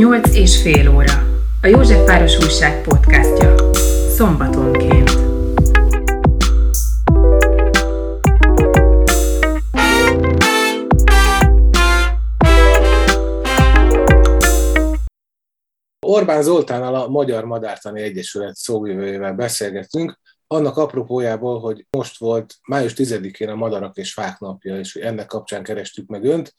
Nyolc és fél óra. A Józsefváros Újság podcastja. Szombatonként. Orbán Zoltánnal a Magyar Madártani Egyesület szóvivőjével beszélgetünk, annak apropójából, hogy most volt május 10-én a Madarak és Fák napja, és ennek kapcsán kerestük meg önt.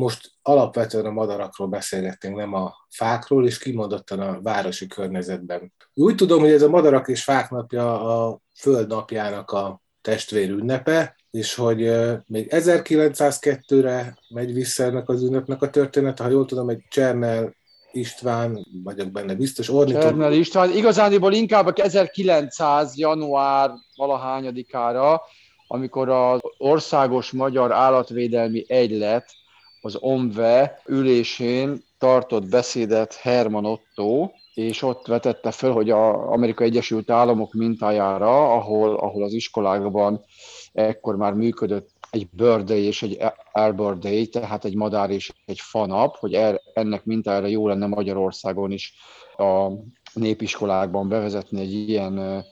Most alapvetően a madarakról beszélgettünk, nem a fákról, és kimondottan a városi környezetben. Úgy tudom, hogy ez a Madarak és Fák napja a Föld napjának a testvér ünnepe, és hogy még 1902-re megy vissza ennek az ünnepnek a története, ha jól tudom, egy Csernel István, vagyok benne biztos, ornitológus. Csernel István, igazániból inkább 1900. január valahányadikára, amikor az Országos Magyar Állatvédelmi Egylet az OMVE ülésén tartott beszédet Herman Otto, és ott vetette fel, hogy az Amerikai Egyesült Államok mintájára, ahol, ahol az iskolákban ekkor már működött egy bird day és egy arbor day, tehát egy madár és egy fanap, hogy er, ennek mintájára jó lenne Magyarországon is a népiskolákban bevezetni egy ilyen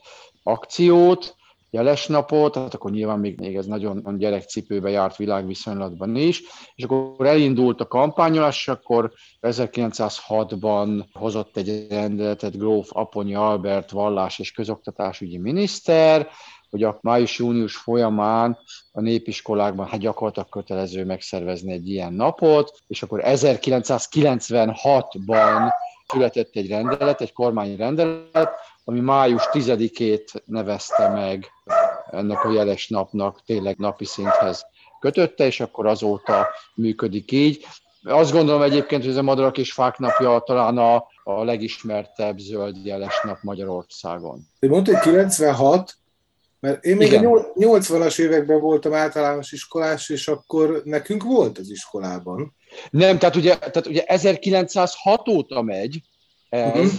akciót, jeles napot, tehát akkor nyilván még, még ez nagyon gyerekcipőbe járt világviszonylatban is, és akkor elindult a kampányolás, akkor 1906-ban hozott egy rendeletet Gróf Aponyi Albert vallás és közoktatásügyi miniszter, hogy a május-június folyamán a népiskolákban hát gyakorlatilag kötelező megszervezni egy ilyen napot, és akkor 1996-ban született egy rendelet, egy kormányrendelet, ami május 10-ét nevezte meg ennek a jeles napnak tényleg napi szinthez kötötte, és akkor azóta működik így. Azt gondolom egyébként, hogy ez a Madarak és Fák napja talán a, a legismertebb zöld jeles nap Magyarországon. Mondta, hogy 96, mert én még Igen. a 80-as években voltam általános iskolás, és akkor nekünk volt az iskolában. Nem, tehát ugye, tehát ugye 1906 óta megy ez, uh-huh.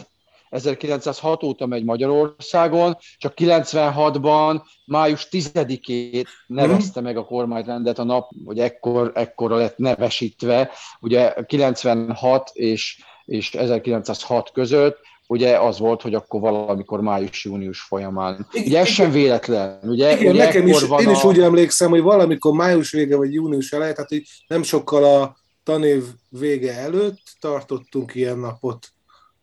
1906 óta megy Magyarországon, csak 96-ban május 10-ét nevezte meg a kormányrendet a nap, hogy ekkor, ekkora lett nevesítve, ugye 96 és, és 1906 között, ugye az volt, hogy akkor valamikor május-június folyamán. Ugye ez sem véletlen, ugye? Igen, ugye nekem is, én is a... úgy emlékszem, hogy valamikor május vége vagy június eleje, tehát hogy nem sokkal a tanév vége előtt tartottunk ilyen napot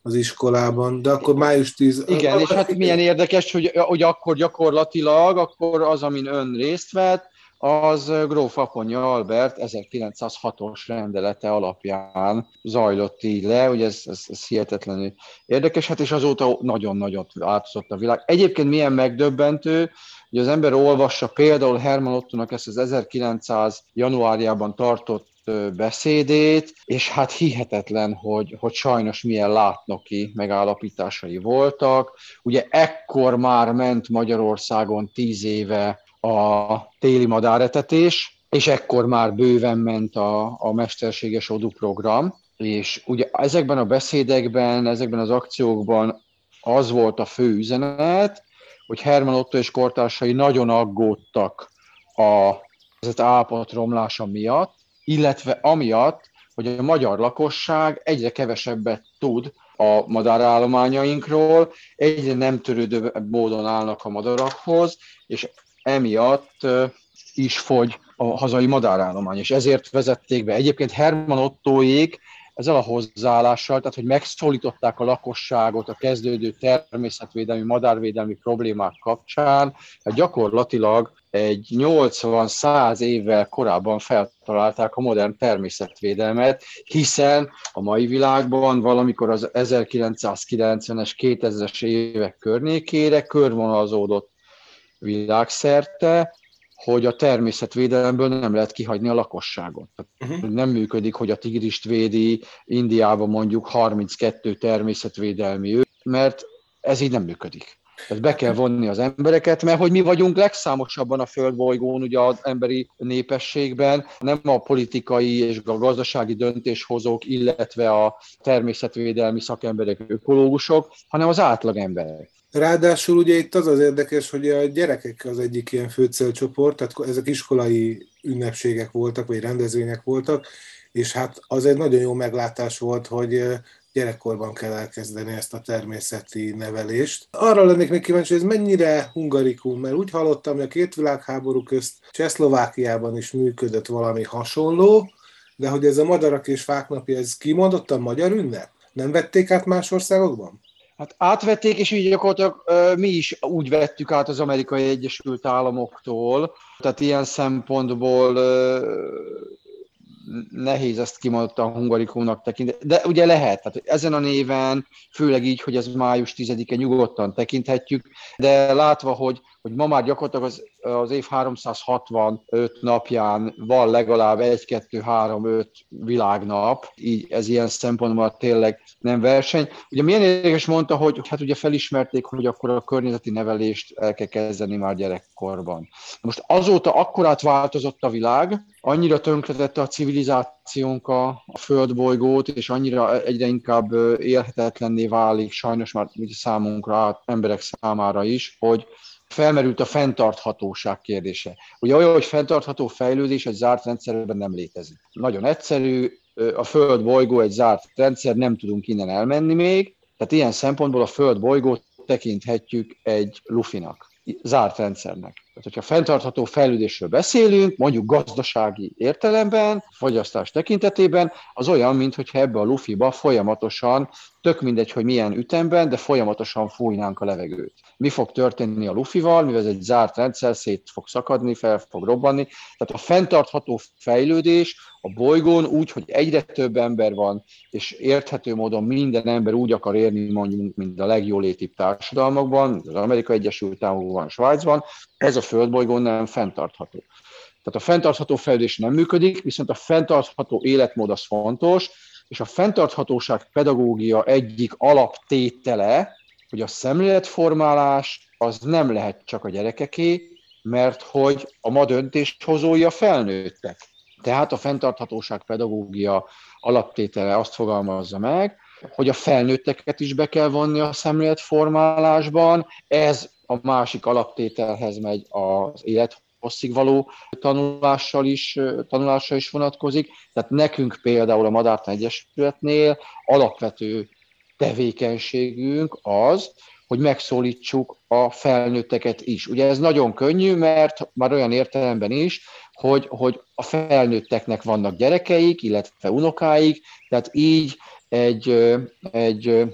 az iskolában, de akkor május 10... Igen, és hát milyen érdekes, hogy, hogy akkor gyakorlatilag, akkor az, amin ön részt vett, az Gróf Aponya Albert 1906-os rendelete alapján zajlott így le, hogy ez, ez, ez hihetetlenül érdekes, hát és azóta nagyon-nagyon változott a világ. Egyébként milyen megdöbbentő, hogy az ember olvassa például Herman Ottonak ezt az 1900 januárjában tartott beszédét, és hát hihetetlen, hogy, hogy sajnos milyen látnoki megállapításai voltak. Ugye ekkor már ment Magyarországon tíz éve a téli madáretetés, és ekkor már bőven ment a, a mesterséges odú program, és ugye ezekben a beszédekben, ezekben az akciókban az volt a fő üzenet, hogy Herman Otto és kortársai nagyon aggódtak a az állapot romlása miatt, illetve amiatt, hogy a magyar lakosság egyre kevesebbet tud a madárállományainkról, egyre nem törődő módon állnak a madarakhoz, és emiatt is fogy a hazai madárállomány, és ezért vezették be. Egyébként Herman Ottóék ezzel a hozzáállással, tehát hogy megszólították a lakosságot a kezdődő természetvédelmi, madárvédelmi problémák kapcsán, hát gyakorlatilag egy 80-100 évvel korábban feltalálták a modern természetvédelmet, hiszen a mai világban valamikor az 1990-es, 2000-es évek környékére körvonalazódott világszerte, hogy a természetvédelemből nem lehet kihagyni a lakosságot. Uh-huh. Nem működik, hogy a tigrist védi Indiában mondjuk 32 természetvédelmi ő, mert ez így nem működik. Tehát be kell vonni az embereket, mert hogy mi vagyunk legszámosabban a földbolygón, ugye az emberi népességben, nem a politikai és a gazdasági döntéshozók, illetve a természetvédelmi szakemberek, ökológusok, hanem az átlagemberek. Ráadásul ugye itt az az érdekes, hogy a gyerekek az egyik ilyen fő célcsoport, tehát ezek iskolai ünnepségek voltak, vagy rendezvények voltak, és hát az egy nagyon jó meglátás volt, hogy gyerekkorban kell elkezdeni ezt a természeti nevelést. Arra lennék még kíváncsi, hogy ez mennyire hungarikum, mert úgy hallottam, hogy a két világháború közt Csehszlovákiában is működött valami hasonló, de hogy ez a madarak és fák napja, ez kimondottan magyar ünnep? Nem vették át más országokban? Hát átvették, és így gyakorlatilag mi is úgy vettük át az Amerikai Egyesült Államoktól, tehát ilyen szempontból nehéz ezt kimondottan hungarikumnak tekinteni, de ugye lehet, tehát ezen a néven, főleg így, hogy ez május 10-e nyugodtan tekinthetjük, de látva, hogy, hogy ma már gyakorlatilag az, az év 365 napján van legalább 1, 2, 3, 5 világnap, így ez ilyen szempontból tényleg nem verseny. Ugye milyen érdekes mondta, hogy hát ugye felismerték, hogy akkor a környezeti nevelést el kell kezdeni már gyerekkorban. Most azóta akkorát változott a világ, annyira tönkretette a civilizációnk a, a földbolygót, és annyira egyre inkább élhetetlenné válik, sajnos már számunkra, emberek számára is, hogy felmerült a fenntarthatóság kérdése. Ugye olyan, hogy fenntartható fejlődés egy zárt rendszerben nem létezik. Nagyon egyszerű, a Föld bolygó egy zárt rendszer, nem tudunk innen elmenni még, tehát ilyen szempontból a Föld bolygót tekinthetjük egy lufinak, zárt rendszernek. Tehát, hogyha fenntartható fejlődésről beszélünk, mondjuk gazdasági értelemben, fogyasztás tekintetében, az olyan, mintha ebbe a lufiba folyamatosan, tök mindegy, hogy milyen ütemben, de folyamatosan fújnánk a levegőt. Mi fog történni a lufival, mivel ez egy zárt rendszer, szét fog szakadni, fel fog robbanni. Tehát a fenntartható fejlődés a bolygón úgy, hogy egyre több ember van, és érthető módon minden ember úgy akar érni, mondjuk, mint a legjólétibb társadalmakban, az Amerikai Egyesült Államokban, Svájcban, ez a földbolygón nem fenntartható. Tehát a fenntartható fejlődés nem működik, viszont a fenntartható életmód az fontos, és a fenntarthatóság pedagógia egyik alaptétele, hogy a szemléletformálás az nem lehet csak a gyerekeké, mert hogy a ma döntéshozói a felnőttek. Tehát a fenntarthatóság pedagógia alaptétele azt fogalmazza meg, hogy a felnőtteket is be kell vonni a szemléletformálásban. Ez a másik alaptételhez megy az élet hosszig való tanulással is, tanulással is vonatkozik. Tehát nekünk például a Madártan Egyesületnél alapvető tevékenységünk az, hogy megszólítsuk a felnőtteket is. Ugye ez nagyon könnyű, mert már olyan értelemben is, hogy, hogy a felnőtteknek vannak gyerekeik, illetve unokáik, tehát így egy, egy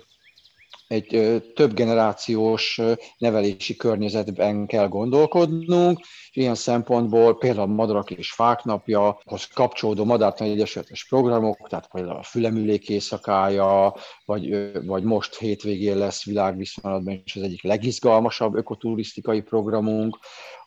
egy több generációs nevelési környezetben kell gondolkodnunk, ilyen szempontból például a Madarak és Fák napjahoz kapcsolódó Madártani Egyesületes programok, tehát például a Fülemülék éjszakája, vagy, vagy most hétvégén lesz világviszonylatban is az egyik legizgalmasabb ökoturisztikai programunk,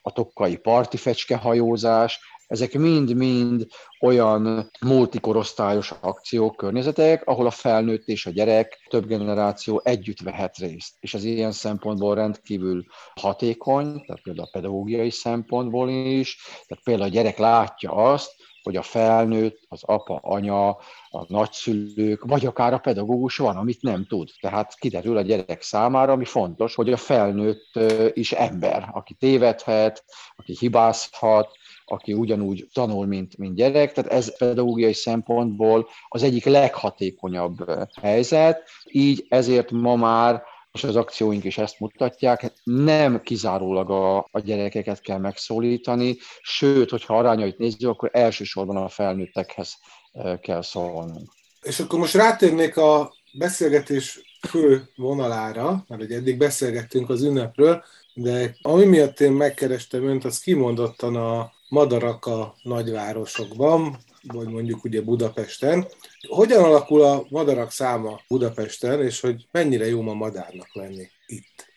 a tokkai parti hajózás, ezek mind-mind olyan multikorosztályos akciók, környezetek, ahol a felnőtt és a gyerek, több generáció együtt vehet részt. És ez ilyen szempontból rendkívül hatékony, tehát például a pedagógiai szempontból is, tehát például a gyerek látja azt, hogy a felnőtt, az apa, anya, a nagyszülők, vagy akár a pedagógus van, amit nem tud. Tehát kiderül a gyerek számára, ami fontos, hogy a felnőtt is ember, aki tévedhet, aki hibázhat, aki ugyanúgy tanul, mint, mint gyerek. Tehát ez pedagógiai szempontból az egyik leghatékonyabb helyzet. Így ezért ma már és az akcióink is ezt mutatják, nem kizárólag a, a gyerekeket kell megszólítani, sőt, hogyha arányait nézzük, akkor elsősorban a felnőttekhez kell szólnunk. És akkor most rátérnék a beszélgetés fő vonalára, mert ugye eddig beszélgettünk az ünnepről, de ami miatt én megkerestem önt, az kimondottan a madarak a nagyvárosokban, vagy mondjuk ugye Budapesten. Hogyan alakul a madarak száma Budapesten, és hogy mennyire jó ma madárnak lenni itt?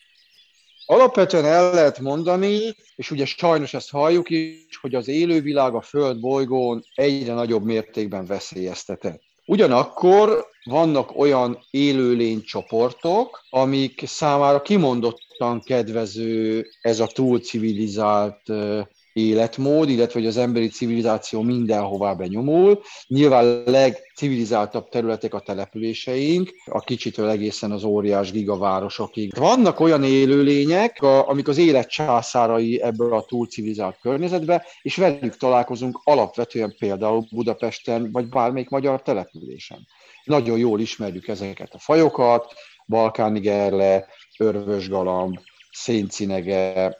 Alapvetően el lehet mondani, és ugye sajnos ezt halljuk is, hogy az élővilág a Föld bolygón egyre nagyobb mértékben veszélyeztetett. Ugyanakkor vannak olyan élőlénycsoportok, amik számára kimondottan kedvező ez a túlcivilizált életmód, illetve hogy az emberi civilizáció mindenhová benyomul. Nyilván legcivilizáltabb területek a településeink, a kicsitől egészen az óriás gigavárosokig. Vannak olyan élőlények, amik az élet császárai ebből a túlcivilizált környezetbe, és velük találkozunk alapvetően például Budapesten, vagy bármelyik magyar településen. Nagyon jól ismerjük ezeket a fajokat, balkáni gerle, örvösgalamb, széncinege,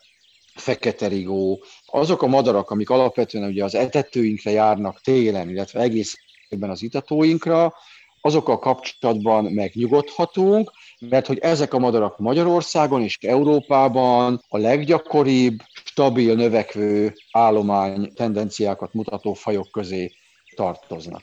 fekete rigó, azok a madarak, amik alapvetően ugye az etetőinkre járnak télen, illetve egész ebben az itatóinkra, azokkal kapcsolatban megnyugodhatunk, mert hogy ezek a madarak Magyarországon és Európában a leggyakoribb, stabil, növekvő állomány tendenciákat mutató fajok közé tartoznak.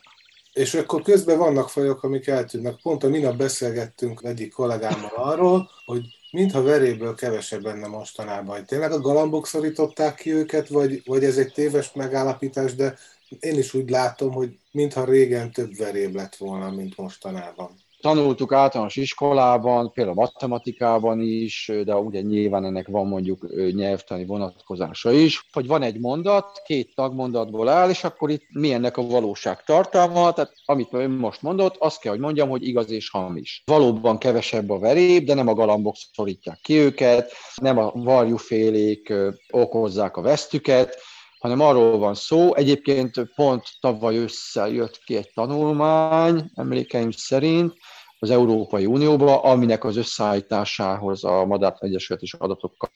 És akkor közben vannak fajok, amik eltűnnek. Pont a minap beszélgettünk egyik kollégámmal arról, hogy mintha veréből kevesebb lenne mostanában. Tényleg a galambok szorították ki őket, vagy, vagy ez egy téves megállapítás, de én is úgy látom, hogy mintha régen több veréb lett volna, mint mostanában tanultuk általános iskolában, például matematikában is, de ugye nyilván ennek van mondjuk nyelvtani vonatkozása is, hogy van egy mondat, két tagmondatból áll, és akkor itt mi ennek a valóság tartalma, tehát amit ön most mondott, azt kell, hogy mondjam, hogy igaz és hamis. Valóban kevesebb a veréb, de nem a galambok szorítják ki őket, nem a varjúfélék okozzák a vesztüket, hanem arról van szó. Egyébként pont tavaly össze jött ki egy tanulmány, emlékeim szerint, az Európai Unióba, aminek az összeállításához a Madár Egyesület is adatokat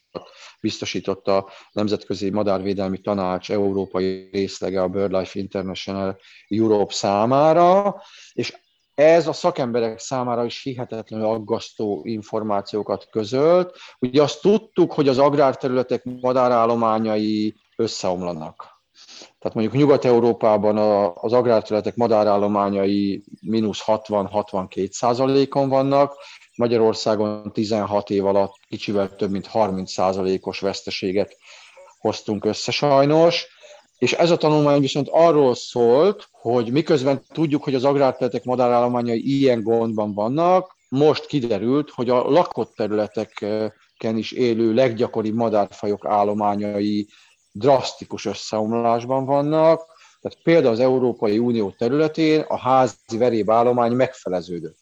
biztosította a Nemzetközi Madárvédelmi Tanács európai részlege a BirdLife International Europe számára, és ez a szakemberek számára is hihetetlenül aggasztó információkat közölt. Ugye azt tudtuk, hogy az agrárterületek madárállományai összeomlanak. Tehát mondjuk Nyugat-Európában az agrárterületek madárállományai mínusz 60-62 százalékon vannak, Magyarországon 16 év alatt kicsivel több mint 30 százalékos veszteséget hoztunk össze sajnos. És ez a tanulmány viszont arról szólt, hogy miközben tudjuk, hogy az agrárterületek madárállományai ilyen gondban vannak, most kiderült, hogy a lakott területeken is élő leggyakoribb madárfajok állományai drasztikus összeomlásban vannak, tehát például az Európai Unió területén a házi verébállomány megfeleződött.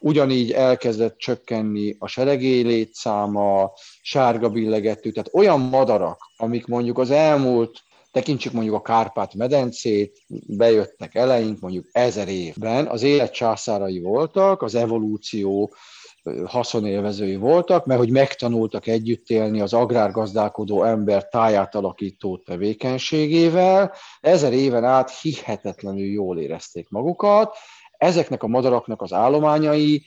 Ugyanígy elkezdett csökkenni a seregély létszáma, sárga billegető, tehát olyan madarak, amik mondjuk az elmúlt, tekintsük mondjuk a Kárpát-medencét, bejöttek eleink mondjuk ezer évben, az élet császárai voltak, az evolúció haszonélvezői voltak, mert hogy megtanultak együtt élni az agrárgazdálkodó ember táját alakító tevékenységével, ezer éven át hihetetlenül jól érezték magukat, ezeknek a madaraknak az állományai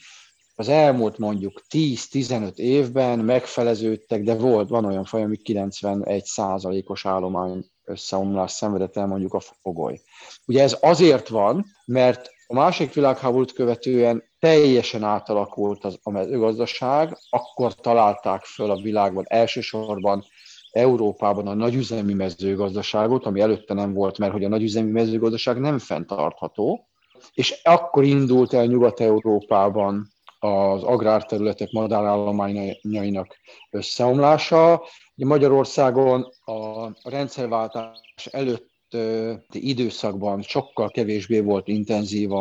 az elmúlt mondjuk 10-15 évben megfeleződtek, de volt, van olyan faj, ami 91 százalékos állomány összeomlás szenvedett el mondjuk a fogoly. Ugye ez azért van, mert a másik világháborút követően teljesen átalakult az, a mezőgazdaság, akkor találták föl a világban elsősorban Európában a nagyüzemi mezőgazdaságot, ami előtte nem volt, mert hogy a nagyüzemi mezőgazdaság nem fenntartható, és akkor indult el Nyugat-Európában az agrárterületek madárállományainak összeomlása. Magyarországon a rendszerváltás előtt időszakban sokkal kevésbé volt intenzív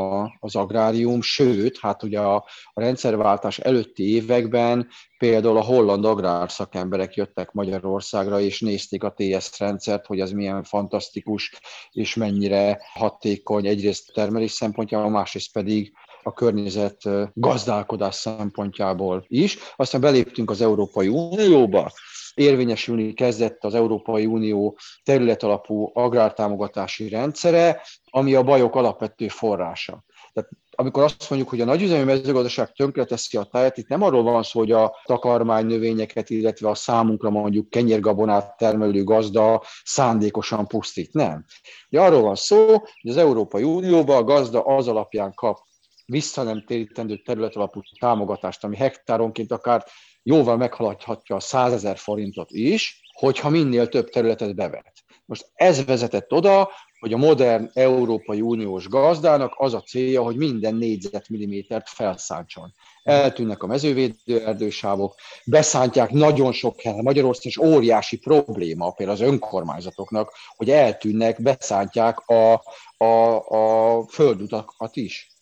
az agrárium, sőt, hát ugye a, a rendszerváltás előtti években például a holland agrárszakemberek jöttek Magyarországra, és nézték a TS rendszert, hogy ez milyen fantasztikus, és mennyire hatékony egyrészt termelés szempontjából, másrészt pedig a környezet gazdálkodás szempontjából is. Aztán beléptünk az Európai Unióba, érvényesülni kezdett az Európai Unió területalapú agrártámogatási rendszere, ami a bajok alapvető forrása. Tehát amikor azt mondjuk, hogy a nagyüzemi mezőgazdaság tönkreteszi a táját, itt nem arról van szó, hogy a takarmány növényeket, illetve a számunkra mondjuk kenyérgabonát termelő gazda szándékosan pusztít. Nem. Ugye arról van szó, hogy az Európai Unióban a gazda az alapján kap vissza nem térítendő területalapú támogatást, ami hektáronként akár jóval meghaladhatja a 100 ezer forintot is, hogyha minél több területet bevet. Most ez vezetett oda, hogy a modern Európai Uniós gazdának az a célja, hogy minden négyzetmillimétert felszántson. Eltűnnek a mezővédő erdősávok, beszántják nagyon sok helyen. Magyarország is óriási probléma például az önkormányzatoknak, hogy eltűnnek, beszántják a, a, a földutakat is.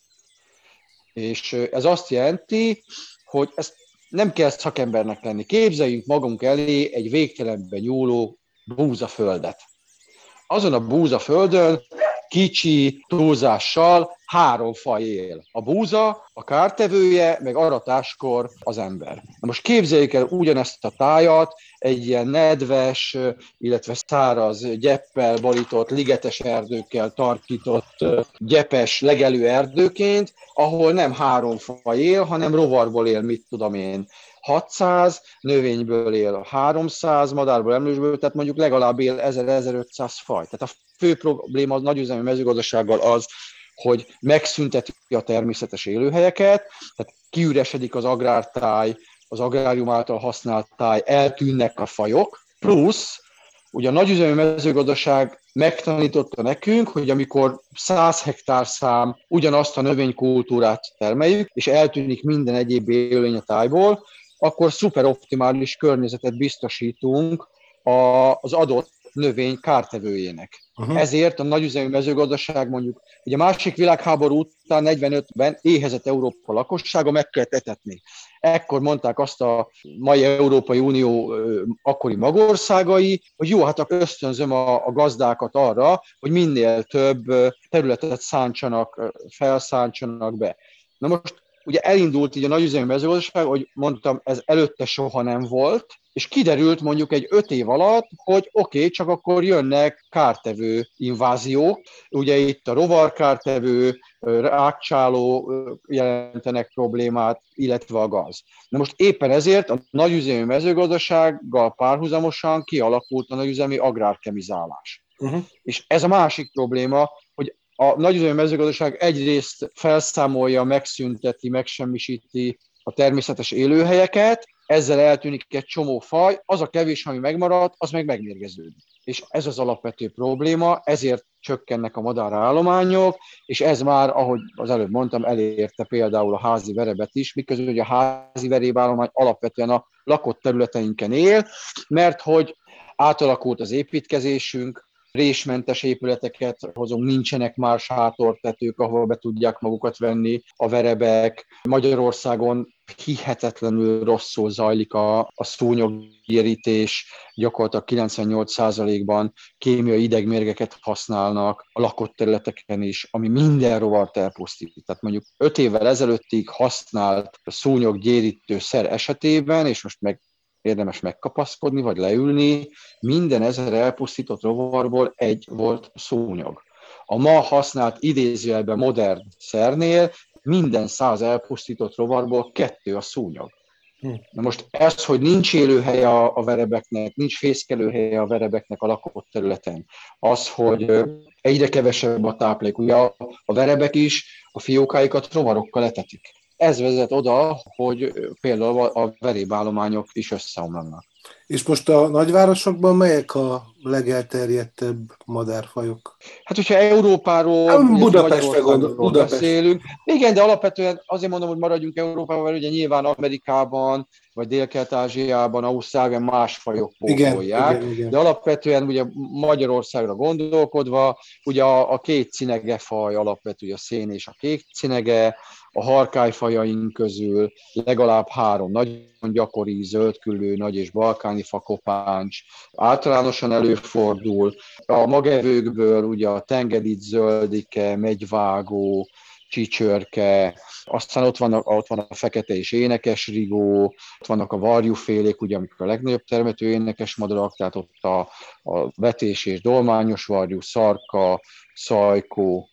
És ez azt jelenti, hogy ezt nem kell szakembernek lenni. Képzeljünk magunk elé egy végtelenben nyúló búzaföldet azon a búzaföldön kicsi túlzással három faj él. A búza, a kártevője, meg aratáskor az ember. Na most képzeljük el ugyanezt a tájat, egy ilyen nedves, illetve száraz, gyeppel borított, ligetes erdőkkel tarkított, gyepes, legelő erdőként, ahol nem három faj él, hanem rovarból él, mit tudom én, 600, növényből él 300, madárból, emlősből, tehát mondjuk legalább él 1000-1500 faj. Tehát a fő probléma a nagyüzemi mezőgazdasággal az, hogy megszünteti a természetes élőhelyeket, tehát kiüresedik az agrártáj, az agrárium által használt táj, eltűnnek a fajok, plusz ugye a nagyüzemi mezőgazdaság megtanította nekünk, hogy amikor 100 hektár szám ugyanazt a növénykultúrát termeljük, és eltűnik minden egyéb élőlény a tájból, akkor szuperoptimális környezetet biztosítunk az adott növény kártevőjének. Uh-huh. Ezért a nagyüzemű mezőgazdaság mondjuk, ugye a másik világháború után 45-ben éhezett Európa lakossága meg kellett etetni. Ekkor mondták azt a mai Európai Unió akkori magországai, hogy jó, hát akkor ösztönzöm a, a gazdákat arra, hogy minél több területet szántsanak, felszántsanak be. Na most ugye elindult így a nagyüzemi mezőgazdaság, hogy mondtam, ez előtte soha nem volt, és kiderült mondjuk egy öt év alatt, hogy oké, okay, csak akkor jönnek kártevő inváziók, ugye itt a rovarkártevő, rákcsáló jelentenek problémát, illetve a gaz. Na most éppen ezért a nagyüzemi mezőgazdasággal párhuzamosan kialakult a nagyüzemi agrárkemizálás. Uh-huh. És ez a másik probléma, a nagyüzemi mezőgazdaság egyrészt felszámolja, megszünteti, megsemmisíti a természetes élőhelyeket, ezzel eltűnik egy csomó faj, az a kevés, ami megmaradt, az meg megmérgeződik. És ez az alapvető probléma, ezért csökkennek a madárállományok, és ez már, ahogy az előbb mondtam, elérte például a házi verebet is, miközben hogy a házi verébállomány alapvetően a lakott területeinken él, mert hogy átalakult az építkezésünk, résmentes épületeket hozunk, nincsenek már sátortetők, ahol be tudják magukat venni a verebek. Magyarországon hihetetlenül rosszul zajlik a, a szúnyogérítés, gyakorlatilag 98%-ban kémiai idegmérgeket használnak a lakott területeken is, ami minden rovart elpusztít. Tehát mondjuk 5 évvel ezelőttig használt szúnyoggyérítő szer esetében, és most meg érdemes megkapaszkodni, vagy leülni, minden ezer elpusztított rovarból egy volt szúnyog. A ma használt idézőjelben modern szernél minden száz elpusztított rovarból kettő a szúnyog. Hm. Na most ez, hogy nincs élőhelye a, a verebeknek, nincs fészkelőhelye a verebeknek a lakott területen, az, hogy egyre kevesebb a táplálék, ugye a, a verebek is a fiókáikat rovarokkal etetik ez vezet oda, hogy például a verébállományok is összeomlanak. És most a nagyvárosokban melyek a legelterjedtebb madárfajok? Hát, hogyha Európáról, hát, Budapestre gondol, Budapest. beszélünk. Igen, de alapvetően azért mondom, hogy maradjunk Európában, mert ugye nyilván Amerikában, vagy Dél-Kelet-Ázsiában, Ausztráliában más fajok pótolják. De alapvetően ugye Magyarországra gondolkodva, ugye a, a két cinege faj alapvetően a szén és a kék cinege, a harkályfajaink közül legalább három nagyon gyakori zöldküllő, nagy és balkáni fakopáncs általánosan előfordul. A magevőkből ugye a tengedit zöldike, megyvágó, csicsörke, aztán ott, vannak, ott van a fekete és énekes rigó, ott vannak a varjúfélék, ugye, amikor a legnagyobb termető énekes madarak, tehát ott a, a vetés és dolmányos varjú, szarka, szajkó,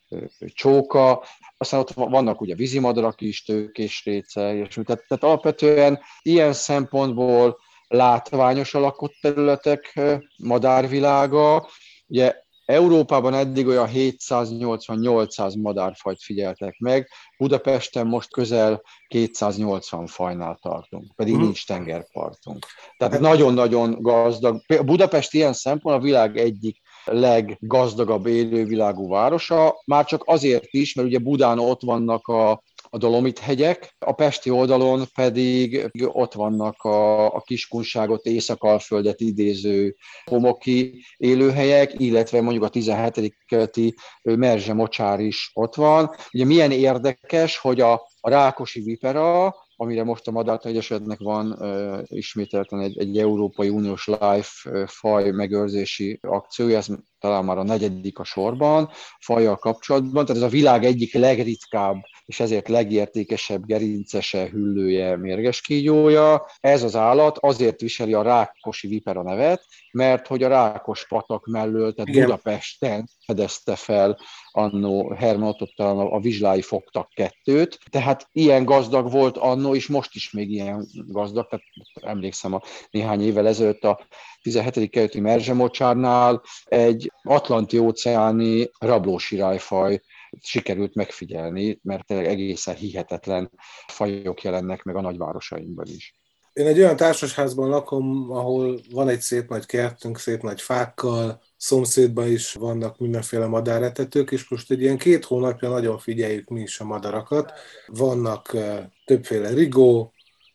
csóka, aztán ott vannak ugye vízimadarak is, tőkés réce, és tehát, tehát alapvetően ilyen szempontból látványos a lakott területek madárvilága. Ugye Európában eddig olyan 780-800 madárfajt figyeltek meg, Budapesten most közel 280 fajnál tartunk, pedig hmm. nincs tengerpartunk. Tehát nagyon-nagyon gazdag. Budapest ilyen szempont a világ egyik leggazdagabb élővilágú városa, már csak azért is, mert ugye Budán ott vannak a a Dolomit hegyek, a Pesti oldalon pedig ott vannak a, a kiskunságot, Észak-Alföldet idéző homoki élőhelyek, illetve mondjuk a 17. keleti Merzse mocsár is ott van. Ugye milyen érdekes, hogy a, a Rákosi vipera, amire most a Madárta Egyesetnek van uh, ismételten egy, egy Európai Uniós Life uh, faj megőrzési akciója, ez talán már a negyedik a sorban, fajjal kapcsolatban, tehát ez a világ egyik legritkább és ezért legértékesebb gerincese, hüllője, mérges kígyója. Ez az állat azért viseli a rákosi vipera nevet, mert hogy a rákos patak mellől, tehát Igen. Budapesten fedezte fel annó Herman talán a vizslái fogtak kettőt, tehát ilyen gazdag volt annó, és most is még ilyen gazdag, tehát emlékszem a néhány évvel ezelőtt a 17. kerületi Merzsemocsárnál egy atlanti-óceáni rablósirályfaj sikerült megfigyelni, mert egészen hihetetlen fajok jelennek meg a nagyvárosainkban is. Én egy olyan társasházban lakom, ahol van egy szép nagy kertünk, szép nagy fákkal, szomszédban is vannak mindenféle madáretetők, és most egy ilyen két hónapja nagyon figyeljük mi is a madarakat. Vannak többféle rigó,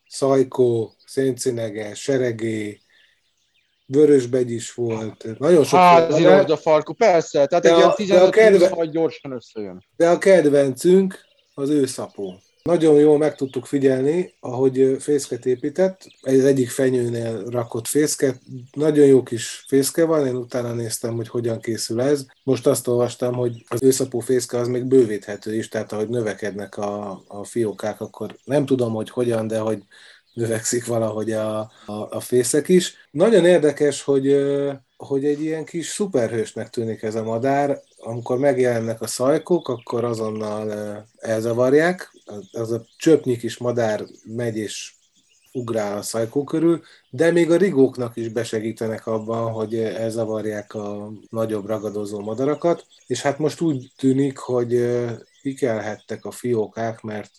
szajkó, széncinege, seregé, vörösbegy is volt. Nagyon sok Házi a farkú, persze, tehát de egy a, 15 kedve... gyorsan összejön. De a kedvencünk az őszapó. Nagyon jól meg tudtuk figyelni, ahogy fészket épített. Egy egyik fenyőnél rakott fészket. Nagyon jó kis fészke van, én utána néztem, hogy hogyan készül ez. Most azt olvastam, hogy az őszapó fészke az még bővíthető is, tehát ahogy növekednek a, a fiókák, akkor nem tudom, hogy hogyan, de hogy növekszik valahogy a, a, a fészek is. Nagyon érdekes, hogy, hogy egy ilyen kis szuperhősnek tűnik ez a madár. Amikor megjelennek a szajkok, akkor azonnal elzavarják. Az a csöpnyi kis madár megy és ugrál a szajkó körül, de még a rigóknak is besegítenek abban, hogy elzavarják a nagyobb ragadozó madarakat, és hát most úgy tűnik, hogy kikelhettek a fiókák, mert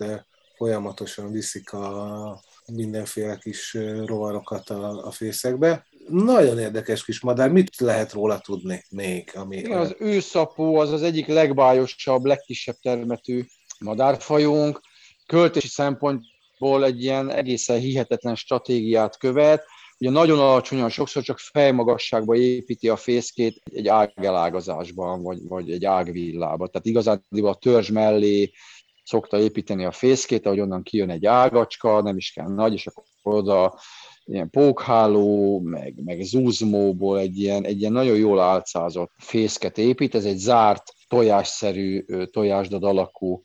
folyamatosan viszik a, mindenféle kis rovarokat a, a fészekbe. Nagyon érdekes kis madár, mit lehet róla tudni még? Ami... Igen, az őszapó az az egyik legbájosabb, legkisebb termetű madárfajunk. Költési szempontból egy ilyen egészen hihetetlen stratégiát követ. Ugye nagyon alacsonyan, sokszor csak fejmagasságba építi a fészkét egy ágelágazásban, vagy, vagy egy ágvillába. Tehát igazán a törzs mellé szokta építeni a fészkét, ahogy onnan kijön egy ágacska, nem is kell nagy, és akkor oda ilyen pókháló, meg, meg zúzmóból egy ilyen, egy ilyen nagyon jól álcázott fészket épít, ez egy zárt, tojásszerű, tojásdad alakú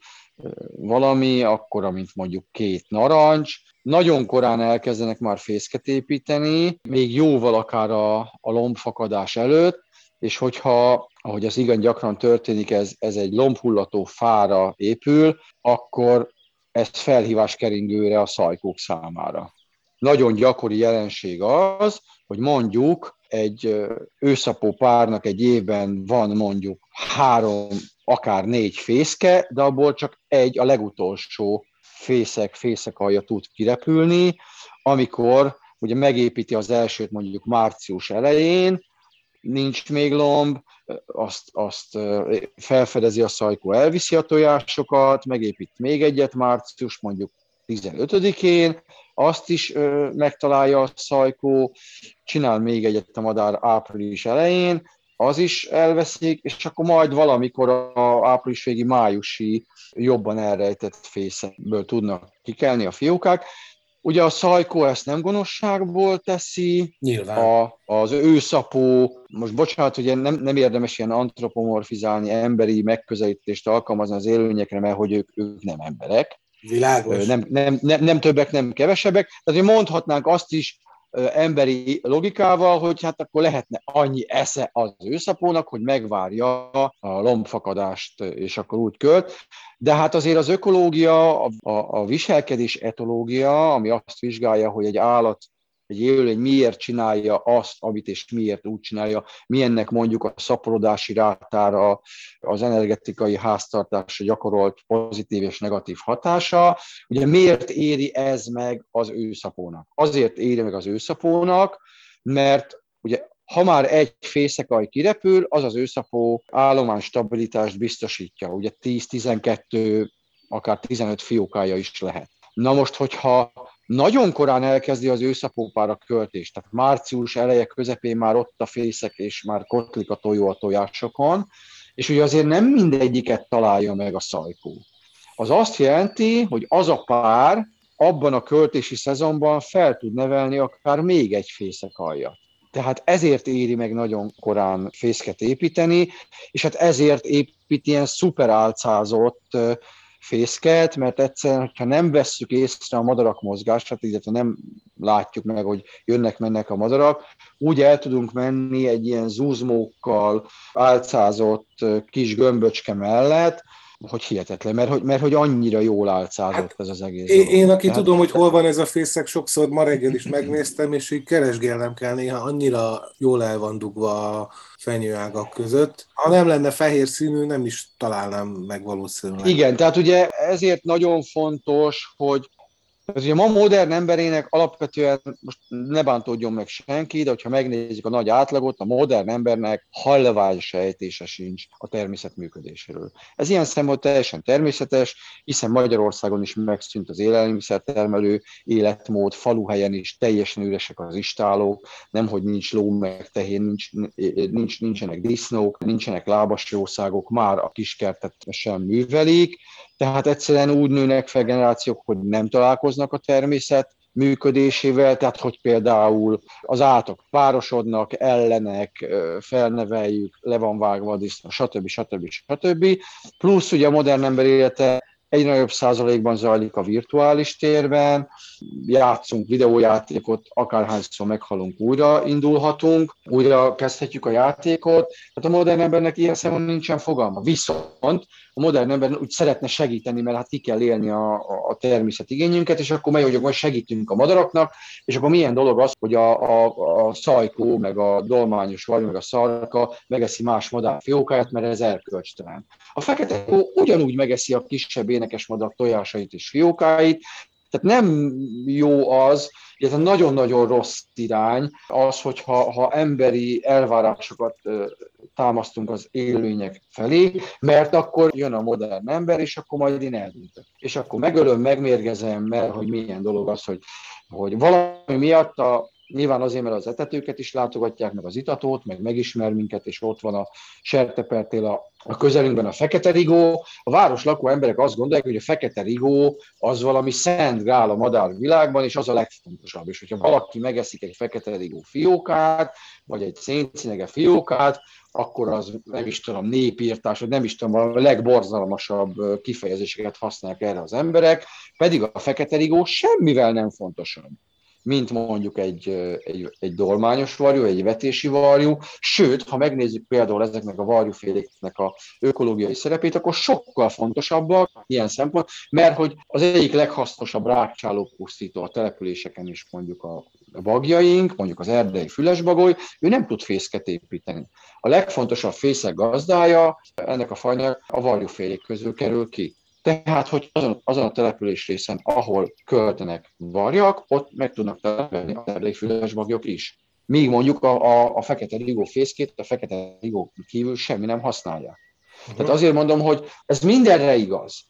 valami, akkora, mint mondjuk két narancs. Nagyon korán elkezdenek már fészket építeni, még jóval akár a, a lombfakadás előtt, és hogyha, ahogy az igen gyakran történik, ez, ez egy lombhullató fára épül, akkor ez felhívás keringőre a szajkók számára. Nagyon gyakori jelenség az, hogy mondjuk egy őszapó párnak egy évben van mondjuk három, akár négy fészke, de abból csak egy, a legutolsó fészek, fészek alja tud kirepülni, amikor ugye megépíti az elsőt mondjuk március elején, nincs még lomb, azt, azt felfedezi a szajkó, elviszi a tojásokat, megépít még egyet március, mondjuk 15-én, azt is ö, megtalálja a szajkó, csinál még egyet a madár április elején, az is elveszik, és akkor majd valamikor a április végi májusi jobban elrejtett fészekből tudnak kikelni a fiókák. Ugye a szajkó ezt nem gonoszságból teszi, Nyilván. A, az őszapó, most bocsánat, hogy nem, nem érdemes ilyen antropomorfizálni, emberi megközelítést alkalmazni az élőnyekre, mert hogy ők, ők nem emberek. Világos. Nem, nem, nem, nem többek, nem kevesebbek. Tehát, hogy mondhatnánk azt is, emberi logikával, hogy hát akkor lehetne annyi esze az őszapónak, hogy megvárja a lombfakadást, és akkor úgy költ. De hát azért az ökológia, a, a, viselkedés etológia, ami azt vizsgálja, hogy egy állat egy élőlény miért csinálja azt, amit és miért úgy csinálja, milyennek mondjuk a szaporodási rátára, az energetikai háztartásra gyakorolt pozitív és negatív hatása. Ugye miért éri ez meg az őszapónak? Azért éri meg az őszapónak, mert ugye ha már egy fészekaj kirepül, az az őszapó állomány stabilitást biztosítja. Ugye 10-12, akár 15 fiókája is lehet. Na most, hogyha nagyon korán elkezdi az őszapópára költést, tehát március eleje közepén már ott a fészek, és már kotlik a tojó a tojásokon, és ugye azért nem mindegyiket találja meg a szajkó. Az azt jelenti, hogy az a pár abban a költési szezonban fel tud nevelni akár még egy fészekaljat. Tehát ezért éri meg nagyon korán fészket építeni, és hát ezért épít ilyen szuper álcázott fészket, mert egyszerűen, ha nem vesszük észre a madarak mozgását, illetve nem látjuk meg, hogy jönnek-mennek a madarak, úgy el tudunk menni egy ilyen zúzmókkal álcázott kis gömböcske mellett, hogy hihetetlen, mert hogy, mert hogy annyira jól álcázott hát, ez az egész. Én, én aki Tehát, tudom, hogy hol van ez a fészek, sokszor ma reggel is megnéztem, és így keresgélnem kell néha, annyira jól el van dugva a fenyőágak között. Ha nem lenne fehér színű, nem is találnám meg valószínűleg. Igen, tehát ugye ezért nagyon fontos, hogy ez ugye ma modern emberének alapvetően, most ne bántódjon meg senki, de hogyha megnézzük a nagy átlagot, a modern embernek halvány sejtése sincs a természet működéséről. Ez ilyen szempontból teljesen természetes, hiszen Magyarországon is megszűnt az élelmiszertermelő életmód, faluhelyen is teljesen üresek az istálók, nemhogy nincs ló meg tehén, nincs, nincs, nincsenek disznók, nincsenek lábas jószágok, már a kiskertet sem művelik, tehát egyszerűen úgy nőnek fel generációk, hogy nem találkoznak a természet működésével, tehát hogy például az átok párosodnak, ellenek, felneveljük, le van vágva a disznó, stb. stb. stb. Plusz ugye a modern ember élete egy nagyobb százalékban zajlik a virtuális térben, játszunk videójátékot, akárhányszor meghalunk, újra indulhatunk, újra kezdhetjük a játékot. Tehát a modern embernek ilyen szemben nincsen fogalma. Viszont a modern ember úgy szeretne segíteni, mert hát ki kell élni a, a természet igényünket, és akkor megy, hogy majd segítünk a madaraknak, és akkor milyen dolog az, hogy a, a, a szajkó, meg a dolmányos vagy, meg a szarka megeszi más madár fiókáját, mert ez erkölcstelen. A fekete kó ugyanúgy megeszi a kisebb énekes madár tojásait és fiókáit, tehát nem jó az, illetve nagyon-nagyon rossz irány az, hogyha ha emberi elvárásokat támasztunk az élőlények felé, mert akkor jön a modern ember, és akkor majd én eldöntök. És akkor megölöm, megmérgezem, mert hogy milyen dolog az, hogy, hogy valami miatt a, Nyilván azért, mert az etetőket is látogatják, meg az itatót, meg megismer minket, és ott van a sertepertél a, a közelünkben a fekete rigó. A város lakó emberek azt gondolják, hogy a fekete rigó az valami szent grál a madár világban, és az a legfontosabb. És hogyha valaki megeszik egy fekete rigó fiókát, vagy egy széncinege fiókát, akkor az nem is tudom, népírtás, vagy nem is tudom, a legborzalmasabb kifejezéseket használják erre az emberek, pedig a fekete rigó semmivel nem fontosabb mint mondjuk egy, egy, egy dolmányos varjú, egy vetési varjú, sőt, ha megnézzük például ezeknek a varjúféléknek a ökológiai szerepét, akkor sokkal fontosabbak ilyen szempont, mert hogy az egyik leghasznosabb rákcsáló pusztító a településeken is mondjuk a bagjaink, mondjuk az erdei fülesbagoly, ő nem tud fészket építeni. A legfontosabb fészek gazdája ennek a fajnak a varjúfélék közül kerül ki. Tehát, hogy azon, azon a település részen, ahol költenek varjak, ott meg tudnak telepelni a erdei fülesbagyok is. Míg mondjuk a, a, a fekete rigó fészkét, a fekete rigó kívül semmi nem használják. Uh-huh. Tehát azért mondom, hogy ez mindenre igaz.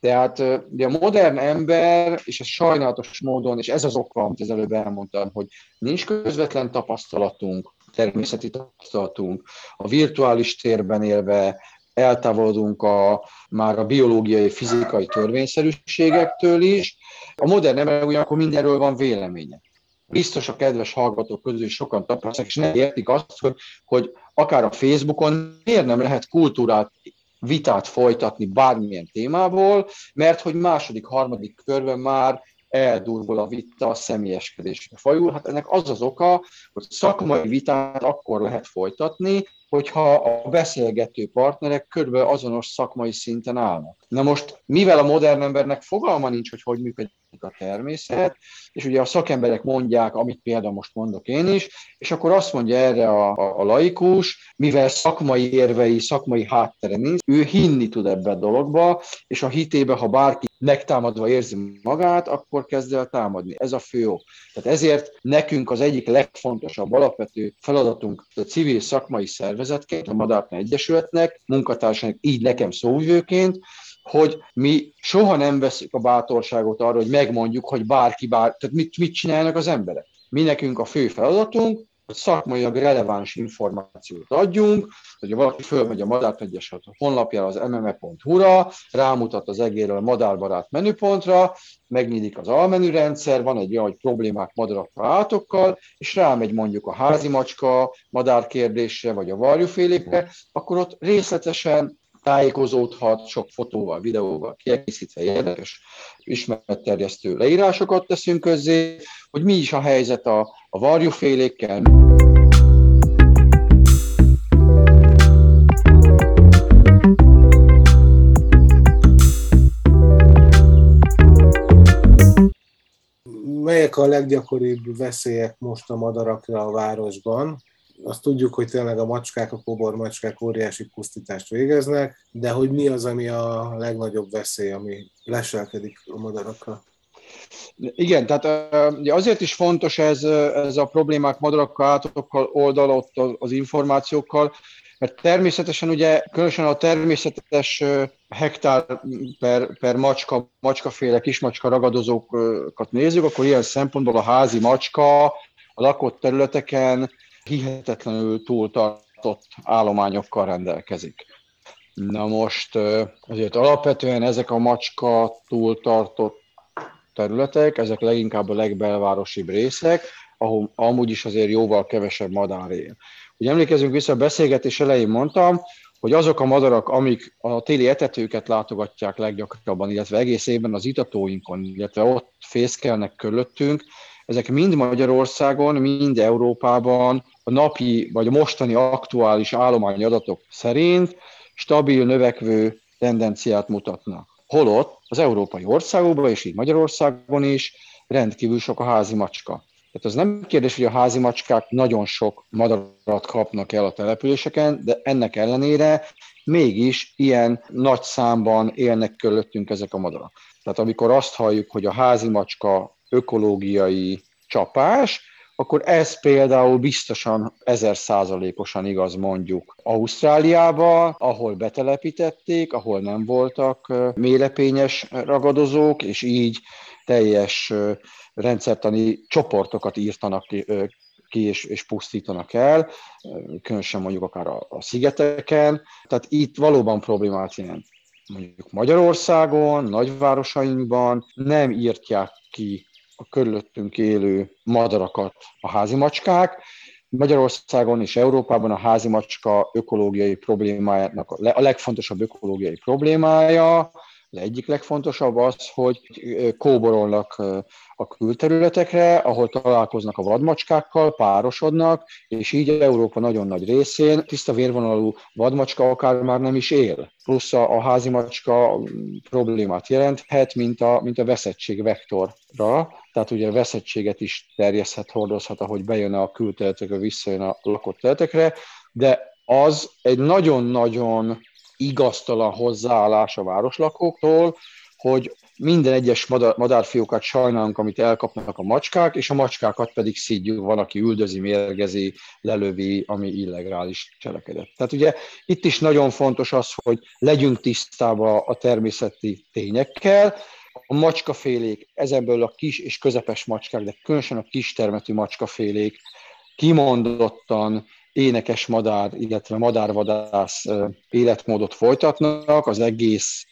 Tehát de a modern ember, és ez sajnálatos módon, és ez az oka, amit az előbb elmondtam, hogy nincs közvetlen tapasztalatunk, természeti tapasztalatunk, a virtuális térben élve eltávolodunk a, már a biológiai, fizikai törvényszerűségektől is. A modern ember ugyanakkor mindenről van véleménye. Biztos a kedves hallgatók közül is sokan tapasztalják, és nem értik azt, hogy, hogy akár a Facebookon miért nem lehet kultúrát vitát folytatni bármilyen témából, mert hogy második, harmadik körben már eldurvul a vita, a személyeskedésre fajul. Hát ennek az az oka, hogy szakmai vitát akkor lehet folytatni, hogyha a beszélgető partnerek körülbelül azonos szakmai szinten állnak. Na most, mivel a modern embernek fogalma nincs, hogy hogy működik a természet, és ugye a szakemberek mondják, amit például most mondok én is, és akkor azt mondja erre a, a, a laikus, mivel szakmai érvei, szakmai háttere nincs, ő hinni tud ebbe a dologba, és a hitébe, ha bárki megtámadva érzi magát, akkor kezd el támadni. Ez a fő ok. Tehát ezért nekünk az egyik legfontosabb alapvető feladatunk a civil szakmai szervezetként, a Madártna Egyesületnek, munkatársának, így nekem szóvivőként, hogy mi soha nem veszük a bátorságot arra, hogy megmondjuk, hogy bárki bár, tehát mit, mit csinálnak az emberek. Mi nekünk a fő feladatunk, hogy szakmailag releváns információt adjunk, hogy valaki fölmegy a Madárt Egyesület honlapjára az mme.hu-ra, rámutat az egérről a madárbarát menüpontra, megnyílik az almenürendszer, van egy olyan, hogy problémák madarakkal, átokkal, és rámegy mondjuk a házi macska madár kérdésre, vagy a varjúfélékre, akkor ott részletesen tájékozódhat, sok fotóval, videóval kiegészítve érdekes ismeretterjesztő leírásokat teszünk közzé, hogy mi is a helyzet a, a varjúfélékkel. Melyek a leggyakoribb veszélyek most a madarakra a városban? Azt tudjuk, hogy tényleg a macskák, a kobor macskák óriási pusztítást végeznek, de hogy mi az, ami a legnagyobb veszély, ami leselkedik a madarakra? Igen, tehát ugye azért is fontos ez, ez a problémák madarakkal, állatokkal oldal ott az információkkal, mert természetesen ugye, különösen a természetes hektár per, per macska, macskaféle, kismacska ragadozókat nézzük, akkor ilyen szempontból a házi macska a lakott területeken hihetetlenül túltartott állományokkal rendelkezik. Na most azért alapvetően ezek a macska túltartott területek, ezek leginkább a legbelvárosibb részek, ahol amúgy is azért jóval kevesebb madár él. Ugye emlékezünk vissza, a beszélgetés elején mondtam, hogy azok a madarak, amik a téli etetőket látogatják leggyakrabban, illetve egész évben az itatóinkon, illetve ott fészkelnek körülöttünk, ezek mind Magyarországon, mind Európában a napi vagy a mostani aktuális állományadatok szerint stabil, növekvő tendenciát mutatnak. Holott az európai országokban, és így Magyarországon is rendkívül sok a házi macska. Tehát az nem kérdés, hogy a házi macskák nagyon sok madarat kapnak el a településeken, de ennek ellenére mégis ilyen nagy számban élnek körülöttünk ezek a madarak. Tehát amikor azt halljuk, hogy a házi macska ökológiai csapás, akkor ez például biztosan ezer százalékosan igaz mondjuk Ausztráliába, ahol betelepítették, ahol nem voltak mélepényes ragadozók, és így teljes rendszertani csoportokat írtanak ki, ki és, és pusztítanak el, különösen mondjuk akár a, a szigeteken. Tehát itt valóban problémát jelent. Mondjuk Magyarországon, nagyvárosainkban nem írtják ki a körülöttünk élő madarakat a házi macskák. Magyarországon és Európában a házi macska ökológiai problémájának a legfontosabb ökológiai problémája az egyik legfontosabb az, hogy kóborolnak a külterületekre, ahol találkoznak a vadmacskákkal, párosodnak, és így Európa nagyon nagy részén tiszta vérvonalú vadmacska akár már nem is él. Plusz a, a házi macska problémát jelenthet, mint a, mint a veszettség vektorra, tehát ugye a veszettséget is terjeszthet, hordozhat, ahogy bejön a külterületekre, visszajön a lakott területekre, de az egy nagyon-nagyon igaztalan hozzáállás a városlakóktól, hogy minden egyes madár, madárfiókat sajnálunk, amit elkapnak a macskák, és a macskákat pedig szídjuk, van, aki üldözi, mérgezi, lelövi, ami illegális cselekedet. Tehát ugye itt is nagyon fontos az, hogy legyünk tisztában a természeti tényekkel, a macskafélék, ezenből a kis és közepes macskák, de különösen a kis termetű macskafélék kimondottan énekes madár, illetve madárvadász életmódot folytatnak, az egész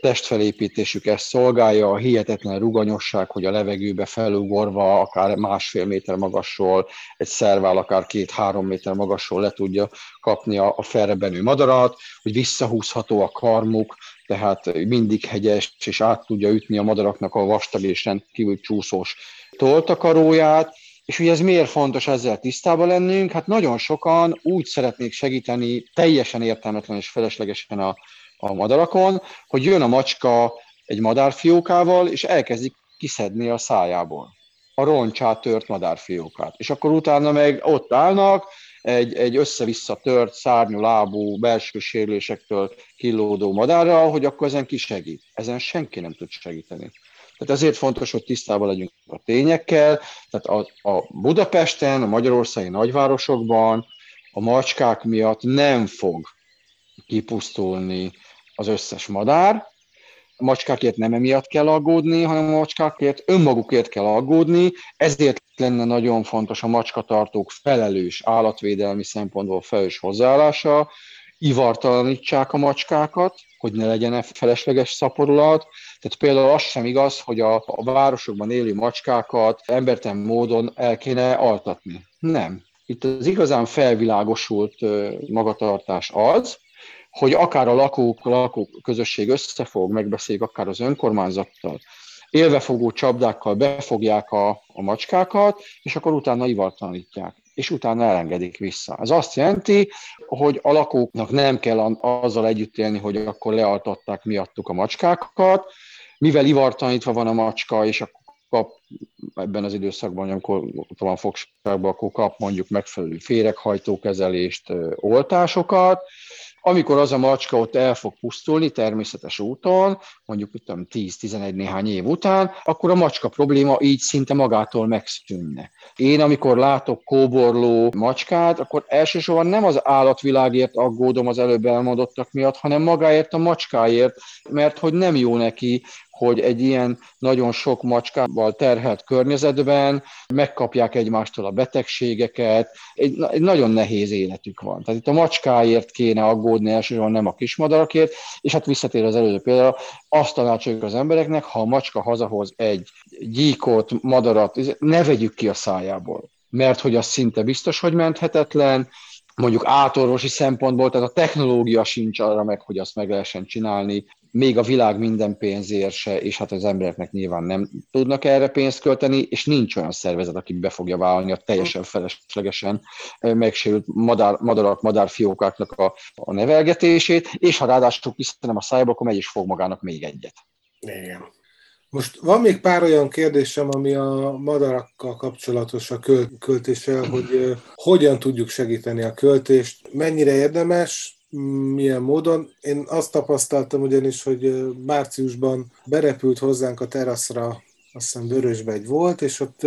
testfelépítésük ezt szolgálja, a hihetetlen ruganyosság, hogy a levegőbe felugorva, akár másfél méter magasról, egy szervál akár két-három méter magasról le tudja kapni a, a felrebenő madarat, hogy visszahúzható a karmuk, tehát mindig hegyes, és át tudja ütni a madaraknak a vastag és rendkívül csúszós toltakaróját, És ugye ez miért fontos ezzel tisztában lennünk? Hát nagyon sokan úgy szeretnék segíteni teljesen értelmetlen és feleslegesen a, a madarakon, hogy jön a macska egy madárfiókával, és elkezdik kiszedni a szájából a roncsát tört madárfiókát. És akkor utána meg ott állnak, egy, egy össze-vissza tört, szárnyú lábú, belső sérülésektől kilódó madárral, hogy akkor ezen ki segít. Ezen senki nem tud segíteni. Tehát ezért fontos, hogy tisztában legyünk a tényekkel. Tehát a, a Budapesten, a magyarországi nagyvárosokban a macskák miatt nem fog kipusztulni az összes madár, a macskákért nem emiatt kell aggódni, hanem a macskákért önmagukért kell aggódni, ezért lenne nagyon fontos a macskatartók felelős állatvédelmi szempontból felelős hozzáállása, ivartalanítsák a macskákat, hogy ne legyen felesleges szaporulat. Tehát például az sem igaz, hogy a, a városokban élő macskákat embertelen módon el kéne altatni. Nem. Itt az igazán felvilágosult magatartás az, hogy akár a lakók, lakók közösség összefog, megbeszéljük akár az önkormányzattal, élvefogó csapdákkal befogják a, a macskákat, és akkor utána ivartalanítják és utána elengedik vissza. Ez azt jelenti, hogy a lakóknak nem kell azzal együtt élni, hogy akkor lealtatták miattuk a macskákat, mivel ivartanítva van a macska, és akkor kap ebben az időszakban, amikor van fogságban, akkor kap mondjuk megfelelő féreghajtókezelést, oltásokat, amikor az a macska ott el fog pusztulni természetes úton, mondjuk 10-11 néhány év után, akkor a macska probléma így szinte magától megszűnne. Én, amikor látok kóborló macskát, akkor elsősorban nem az állatvilágért aggódom az előbb elmondottak miatt, hanem magáért a macskáért, mert hogy nem jó neki, hogy egy ilyen nagyon sok macskával terhelt környezetben megkapják egymástól a betegségeket, egy, egy nagyon nehéz életük van. Tehát itt a macskáért kéne aggódni elsősorban, nem a kismadarakért, és hát visszatér az előző példára, azt tanácsoljuk az embereknek, ha a macska hazahoz egy gyíkot, madarat, ne vegyük ki a szájából, mert hogy az szinte biztos, hogy menthetetlen, mondjuk átorvosi szempontból, tehát a technológia sincs arra meg, hogy azt meg lehessen csinálni, még a világ minden pénzért se, és hát az embereknek nyilván nem tudnak erre pénzt költeni, és nincs olyan szervezet, aki be fogja vállalni a teljesen feleslegesen megsérült madár, madarak, madárfiókáknak a, a nevelgetését, és ha ráadásul kiszedem a szájába, akkor megy is fog magának még egyet. Igen. Most van még pár olyan kérdésem, ami a madarakkal kapcsolatos a költéssel, hogy hogyan tudjuk segíteni a költést, mennyire érdemes, milyen módon. Én azt tapasztaltam ugyanis, hogy márciusban berepült hozzánk a teraszra, azt hiszem Vörösbegy volt, és ott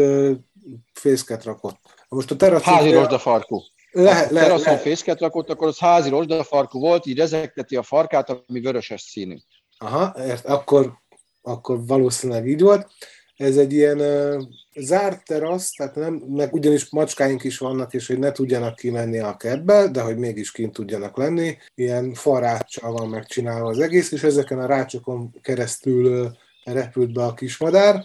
fészket rakott. Most a terasz... Házi rozsdafarkú. Le, le, teraszon le. fészket rakott, akkor az házi rozsdafarkú volt, így rezekteti a farkát, ami vöröses színű. Aha, ért, akkor, akkor valószínűleg így volt. Ez egy ilyen zárt terasz, tehát nem, meg ugyanis macskáink is vannak, és hogy ne tudjanak kimenni a kertbe, de hogy mégis kint tudjanak lenni. Ilyen faráccsal van megcsinálva az egész, és ezeken a rácsokon keresztül repült be a kismadár,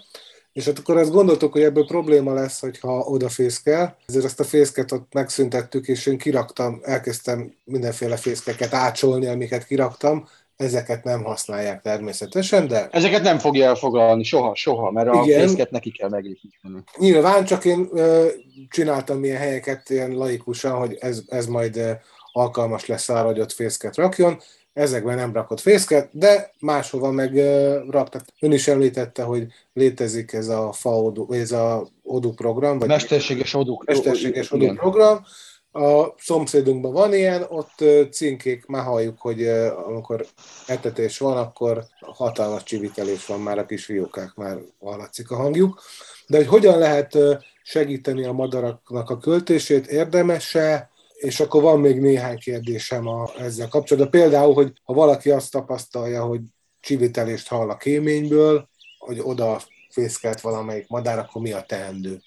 és hát akkor azt gondoltuk, hogy ebből probléma lesz, hogyha odafészkel. Ezért ezt a fészket ott megszüntettük, és én kiraktam, elkezdtem mindenféle fészkeket ácsolni, amiket kiraktam, ezeket nem használják természetesen, de... Ezeket nem fogja elfoglalni soha, soha, mert a Igen, fészket neki kell megépíteni. Nyilván, csak én ö, csináltam ilyen helyeket ilyen laikusan, hogy ez, ez majd ö, alkalmas lesz arra, hogy ott fészket rakjon. Ezekben nem rakott fészket, de máshova meg ö, raktak. Ön is említette, hogy létezik ez a FAODU, ez a ODU program. Vagy mesterséges ODU. Mesterséges ODU program, a szomszédunkban van ilyen, ott cinkék, már halljuk, hogy amikor etetés van, akkor hatalmas csivitelés van már a kis fiókák, már hallatszik a hangjuk. De hogy hogyan lehet segíteni a madaraknak a költését, érdemese, és akkor van még néhány kérdésem a, ezzel kapcsolatban. Például, hogy ha valaki azt tapasztalja, hogy csivitelést hall a kéményből, hogy oda fészkelt valamelyik madár, akkor mi a teendő?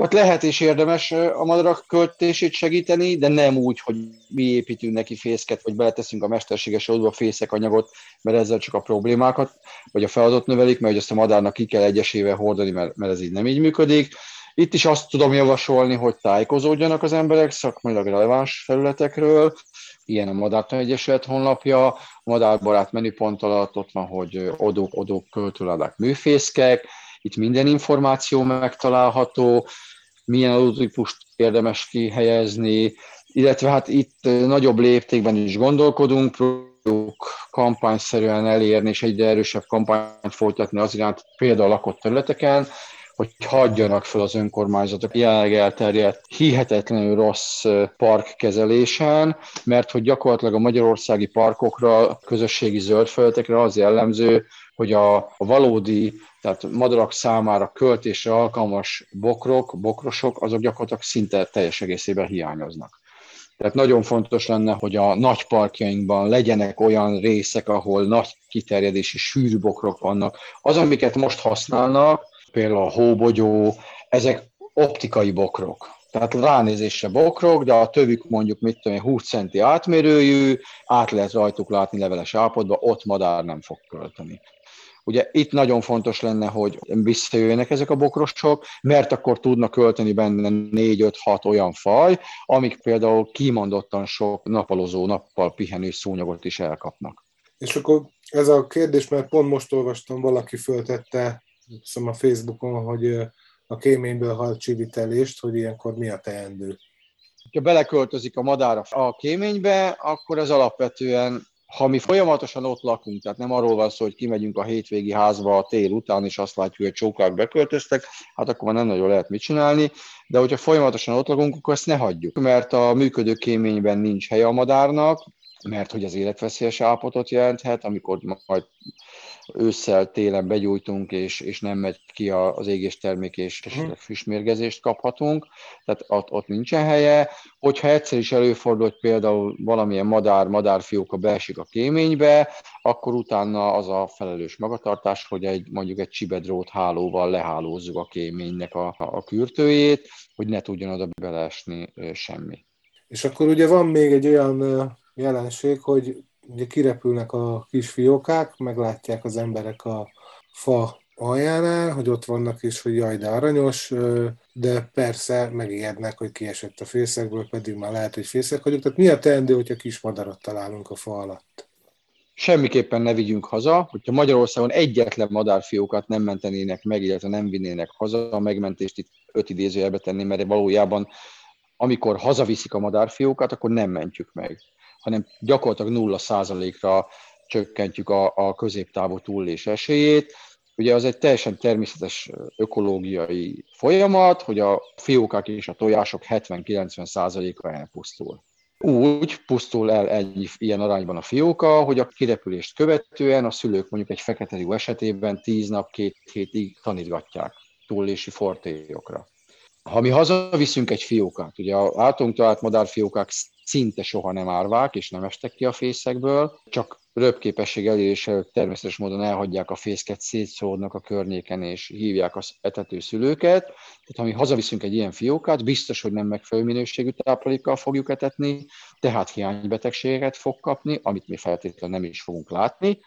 Ott lehet és érdemes a madarak költését segíteni, de nem úgy, hogy mi építünk neki fészket, vagy beleteszünk a mesterséges oldalba fészek anyagot, mert ezzel csak a problémákat, vagy a feladat növelik, mert hogy ezt a madárnak ki kell egyesével hordani, mert, mert ez így nem így működik. Itt is azt tudom javasolni, hogy tájékozódjanak az emberek szakmailag releváns felületekről, ilyen a Madártan Egyesület honlapja, a Madárbarát menüpont alatt ott van, hogy odók, odók, költőládák, műfészkek, itt minden információ megtalálható, milyen adótípust érdemes kihelyezni, illetve hát itt nagyobb léptékben is gondolkodunk, próbáljuk kampányszerűen elérni, és egyre erősebb kampányt folytatni az iránt, például a lakott területeken, hogy hagyjanak fel az önkormányzatok jelenleg elterjedt, hihetetlenül rossz parkkezelésen, mert hogy gyakorlatilag a magyarországi parkokra, közösségi zöldfelületekre az jellemző, hogy a valódi, tehát madarak számára költésre alkalmas bokrok, bokrosok, azok gyakorlatilag szinte teljes egészében hiányoznak. Tehát nagyon fontos lenne, hogy a nagy parkjainkban legyenek olyan részek, ahol nagy kiterjedési sűrű bokrok vannak. Az, amiket most használnak, például a hóbogyó, ezek optikai bokrok. Tehát ránézésre bokrok, de a tövük mondjuk mit tudom, 20 centi átmérőjű, át lehet rajtuk látni leveles állapotban, ott madár nem fog költeni. Ugye itt nagyon fontos lenne, hogy visszajöjjenek ezek a bokrosok, mert akkor tudnak költeni benne 4-5-6 olyan faj, amik például kimondottan sok napalozó, nappal pihenő szúnyogot is elkapnak. És akkor ez a kérdés, mert pont most olvastam, valaki föltette szóval a Facebookon, hogy a kéményből halt csivitelést, hogy ilyenkor mi a teendő. Ha beleköltözik a madár a kéménybe, akkor ez alapvetően ha mi folyamatosan ott lakunk, tehát nem arról van szó, hogy kimegyünk a hétvégi házba a tél után, és azt látjuk, hogy csókák beköltöztek, hát akkor már nem nagyon lehet mit csinálni, de hogyha folyamatosan ott lakunk, akkor ezt ne hagyjuk, mert a működő kéményben nincs hely a madárnak, mert hogy az életveszélyes állapotot jelenthet, amikor majd ősszel, télen begyújtunk, és, és nem megy ki az égés termék, és mhm. esetleg füstmérgezést kaphatunk, tehát ott, ott nincsen helye. Hogyha egyszer is előfordul, hogy például valamilyen madár, madárfióka beesik a kéménybe, akkor utána az a felelős magatartás, hogy egy, mondjuk egy csibedrót hálóval lehálózzuk a kéménynek a, a kürtőjét, hogy ne tudjon oda beleesni semmi. És akkor ugye van még egy olyan jelenség, hogy ugye kirepülnek a kis fiókák, meglátják az emberek a fa aljánál, hogy ott vannak is, hogy jaj, de aranyos, de persze megijednek, hogy kiesett a fészekből, pedig már lehet, hogy fészek vagyok. Tehát mi a teendő, hogyha kis madarat találunk a fa alatt? Semmiképpen ne vigyünk haza, hogyha Magyarországon egyetlen madárfiókat nem mentenének meg, illetve nem vinnének haza, a megmentést itt öt idézőjelbe tenni, mert valójában amikor hazaviszik a madárfiókat, akkor nem mentjük meg hanem gyakorlatilag nulla százalékra csökkentjük a, a középtávú túlélés esélyét. Ugye az egy teljesen természetes ökológiai folyamat, hogy a fiókák és a tojások 70-90%-a elpusztul. Úgy pusztul el ennyi ilyen arányban a fióka, hogy a kirepülést követően a szülők mondjuk egy fekete esetében 10 nap, két hétig tanítgatják túlélési fortéjokra. Ha mi hazaviszünk egy fiókát, ugye a általunk talált madárfiókák szinte soha nem árvák, és nem estek ki a fészekből, csak röpképesség elérése előtt természetes módon elhagyják a fészket, szétszódnak a környéken, és hívják az etető szülőket. Tehát ha mi hazaviszünk egy ilyen fiókát, biztos, hogy nem megfelelő minőségű táplálékkal fogjuk etetni, tehát hiánybetegségeket fog kapni, amit mi feltétlenül nem is fogunk látni,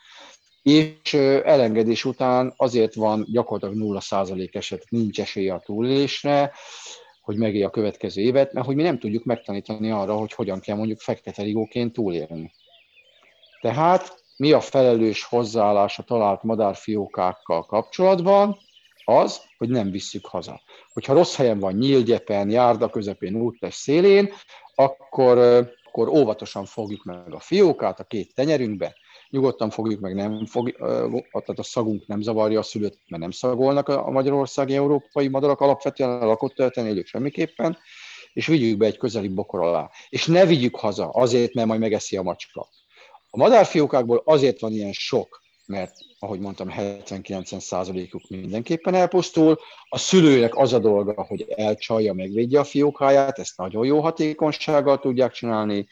és elengedés után azért van gyakorlatilag 0% eset, nincs esélye a túlélésre, hogy megélje a következő évet, mert hogy mi nem tudjuk megtanítani arra, hogy hogyan kell mondjuk fekete rigóként túlélni. Tehát mi a felelős hozzáállás a talált madárfiókákkal kapcsolatban? Az, hogy nem visszük haza. Hogyha rossz helyen van nyílgyepen, járda közepén, úttest szélén, akkor, akkor óvatosan fogjuk meg a fiókát a két tenyerünkbe, nyugodtan fogjuk meg, nem fog, tehát a szagunk nem zavarja a szülőt, mert nem szagolnak a magyarországi európai madarak, alapvetően a lakott területen élők semmiképpen, és vigyük be egy közeli bokor alá. És ne vigyük haza, azért, mert majd megeszi a macska. A madárfiókákból azért van ilyen sok, mert ahogy mondtam, 70-90%-uk mindenképpen elpusztul. A szülőnek az a dolga, hogy elcsalja, megvédje a fiókáját, ezt nagyon jó hatékonysággal tudják csinálni.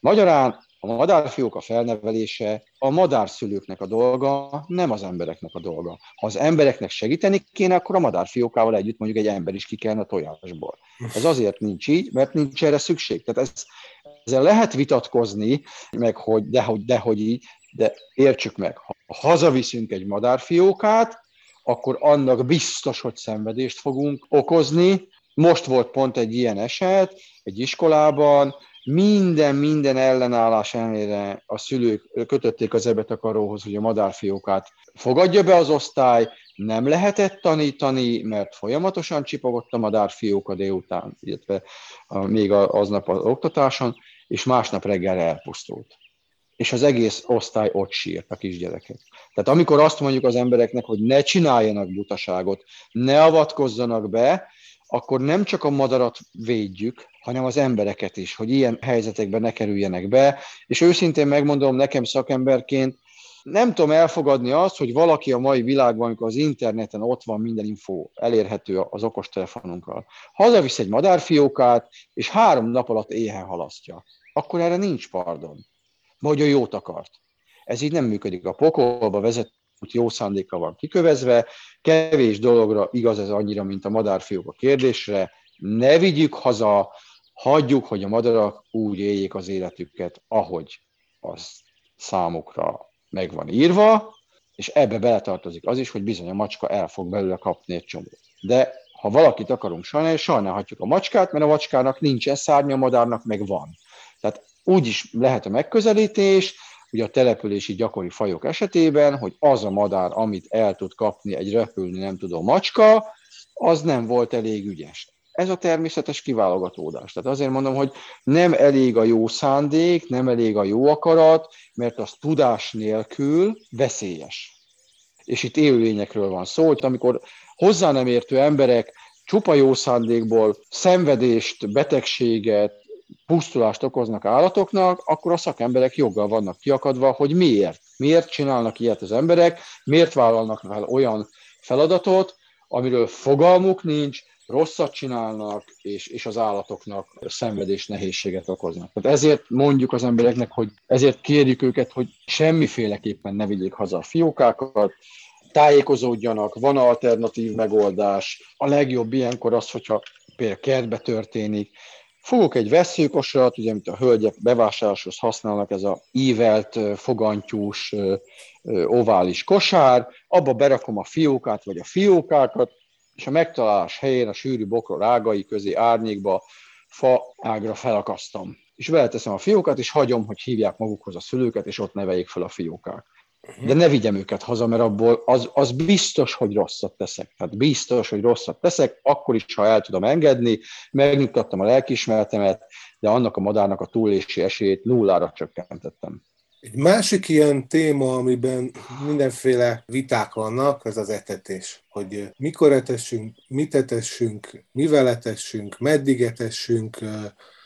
Magyarán a madárfiók a felnevelése a madárszülőknek a dolga, nem az embereknek a dolga. Ha az embereknek segíteni kéne, akkor a madárfiókával együtt mondjuk egy ember is ki kellene a tojásból. Ez azért nincs így, mert nincs erre szükség. Tehát ez, ezzel lehet vitatkozni, meg hogy dehogy, dehogy így, de értsük meg, ha hazaviszünk egy madárfiókát, akkor annak biztos, hogy szenvedést fogunk okozni. Most volt pont egy ilyen eset, egy iskolában, minden, minden ellenállás ellenére a szülők kötötték az ebetakaróhoz, hogy a madárfiókát fogadja be az osztály, nem lehetett tanítani, mert folyamatosan csipogott a madárfiók a délután, illetve még aznap az oktatáson, és másnap reggel elpusztult. És az egész osztály ott sírt, a kisgyerekek. Tehát amikor azt mondjuk az embereknek, hogy ne csináljanak butaságot, ne avatkozzanak be, akkor nem csak a madarat védjük, hanem az embereket is, hogy ilyen helyzetekben ne kerüljenek be. És őszintén megmondom nekem szakemberként, nem tudom elfogadni azt, hogy valaki a mai világban, amikor az interneten ott van minden info elérhető az okostelefonunkkal, hazavisz egy madárfiókát, és három nap alatt éhen halasztja. Akkor erre nincs pardon. Vagy a jót akart. Ez így nem működik. A pokolba vezet jó szándéka van kikövezve, kevés dologra igaz ez annyira, mint a madárfiók a kérdésre, ne vigyük haza, hagyjuk, hogy a madarak úgy éljék az életüket, ahogy az számukra meg van írva, és ebbe beletartozik az is, hogy bizony a macska el fog belőle kapni egy csomót. De ha valakit akarunk sajnálni, sajnálhatjuk a macskát, mert a macskának nincsen szárnya, a madárnak meg van. Tehát úgy is lehet a megközelítés, ugye a települési gyakori fajok esetében, hogy az a madár, amit el tud kapni egy repülni nem tudó macska, az nem volt elég ügyes. Ez a természetes kiválogatódás. Tehát azért mondom, hogy nem elég a jó szándék, nem elég a jó akarat, mert az tudás nélkül veszélyes. És itt élőlényekről van szó, hogy amikor hozzá nem értő emberek csupa jó szándékból szenvedést, betegséget, pusztulást okoznak állatoknak, akkor a szakemberek joggal vannak kiakadva, hogy miért. Miért csinálnak ilyet az emberek, miért vállalnak fel olyan feladatot, amiről fogalmuk nincs, rosszat csinálnak, és, és az állatoknak szenvedés, nehézséget okoznak. Tehát ezért mondjuk az embereknek, hogy ezért kérjük őket, hogy semmiféleképpen ne vigyék haza a fiókákat, tájékozódjanak, van alternatív megoldás. A legjobb ilyenkor az, hogyha például kertbe történik, Fogok egy veszőkosarat, ugye, amit a hölgyek bevásárláshoz használnak, ez a ívelt, fogantyús, ovális kosár, abba berakom a fiókát, vagy a fiókákat, és a megtalálás helyén a sűrű bokrok rágai közé árnyékba fa ágra felakasztom. És beleteszem a fiókát, és hagyom, hogy hívják magukhoz a szülőket, és ott neveljék fel a fiókák. De ne vigyem őket haza, mert abból az, az biztos, hogy rosszat teszek. Tehát biztos, hogy rosszat teszek, akkor is, ha el tudom engedni, megnyugtattam a lelkismeretemet, de annak a madárnak a túlélési esélyét nullára csökkentettem. Egy másik ilyen téma, amiben mindenféle viták vannak, az az etetés. Hogy mikor etessünk, mit etessünk, mivel etessünk, meddig etessünk.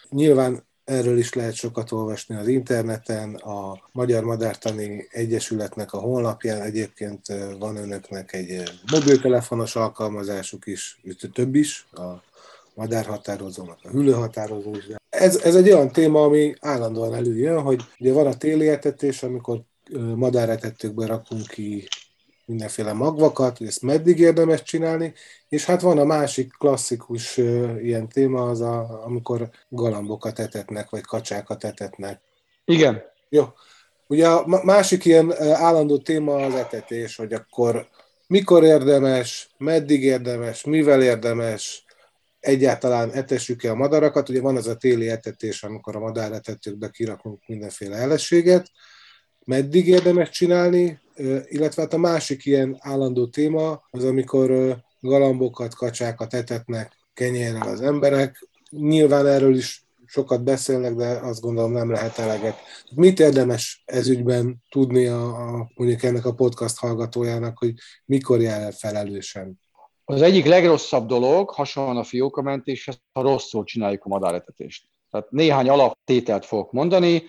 Nyilván Erről is lehet sokat olvasni az interneten, a Magyar Madártani Egyesületnek a honlapján egyébként van önöknek egy mobiltelefonos alkalmazásuk is, több is, a madárhatározónak, a hüllőhatározó is. Ez, ez egy olyan téma, ami állandóan előjön, hogy ugye van a téli etetés, amikor madáretetőkbe rakunk ki mindenféle magvakat, hogy ezt meddig érdemes csinálni, és hát van a másik klasszikus ilyen téma, az a, amikor galambokat etetnek, vagy kacsákat etetnek. Igen. Jó. Ugye a másik ilyen állandó téma az etetés, hogy akkor mikor érdemes, meddig érdemes, mivel érdemes, egyáltalán etessük-e a madarakat. Ugye van az a téli etetés, amikor a madáretetőkbe kirakunk mindenféle elességet, meddig érdemes csinálni, illetve hát a másik ilyen állandó téma az, amikor galambokat, kacsákat etetnek kenyérrel az emberek. Nyilván erről is sokat beszélnek, de azt gondolom nem lehet eleget. Mit érdemes ezügyben tudni a, a, mondjuk ennek a podcast hallgatójának, hogy mikor jár el felelősen? Az egyik legrosszabb dolog, hasonlóan a fiókamentéshez, ha rosszul csináljuk a madáretetést. Tehát néhány alaptételt fogok mondani,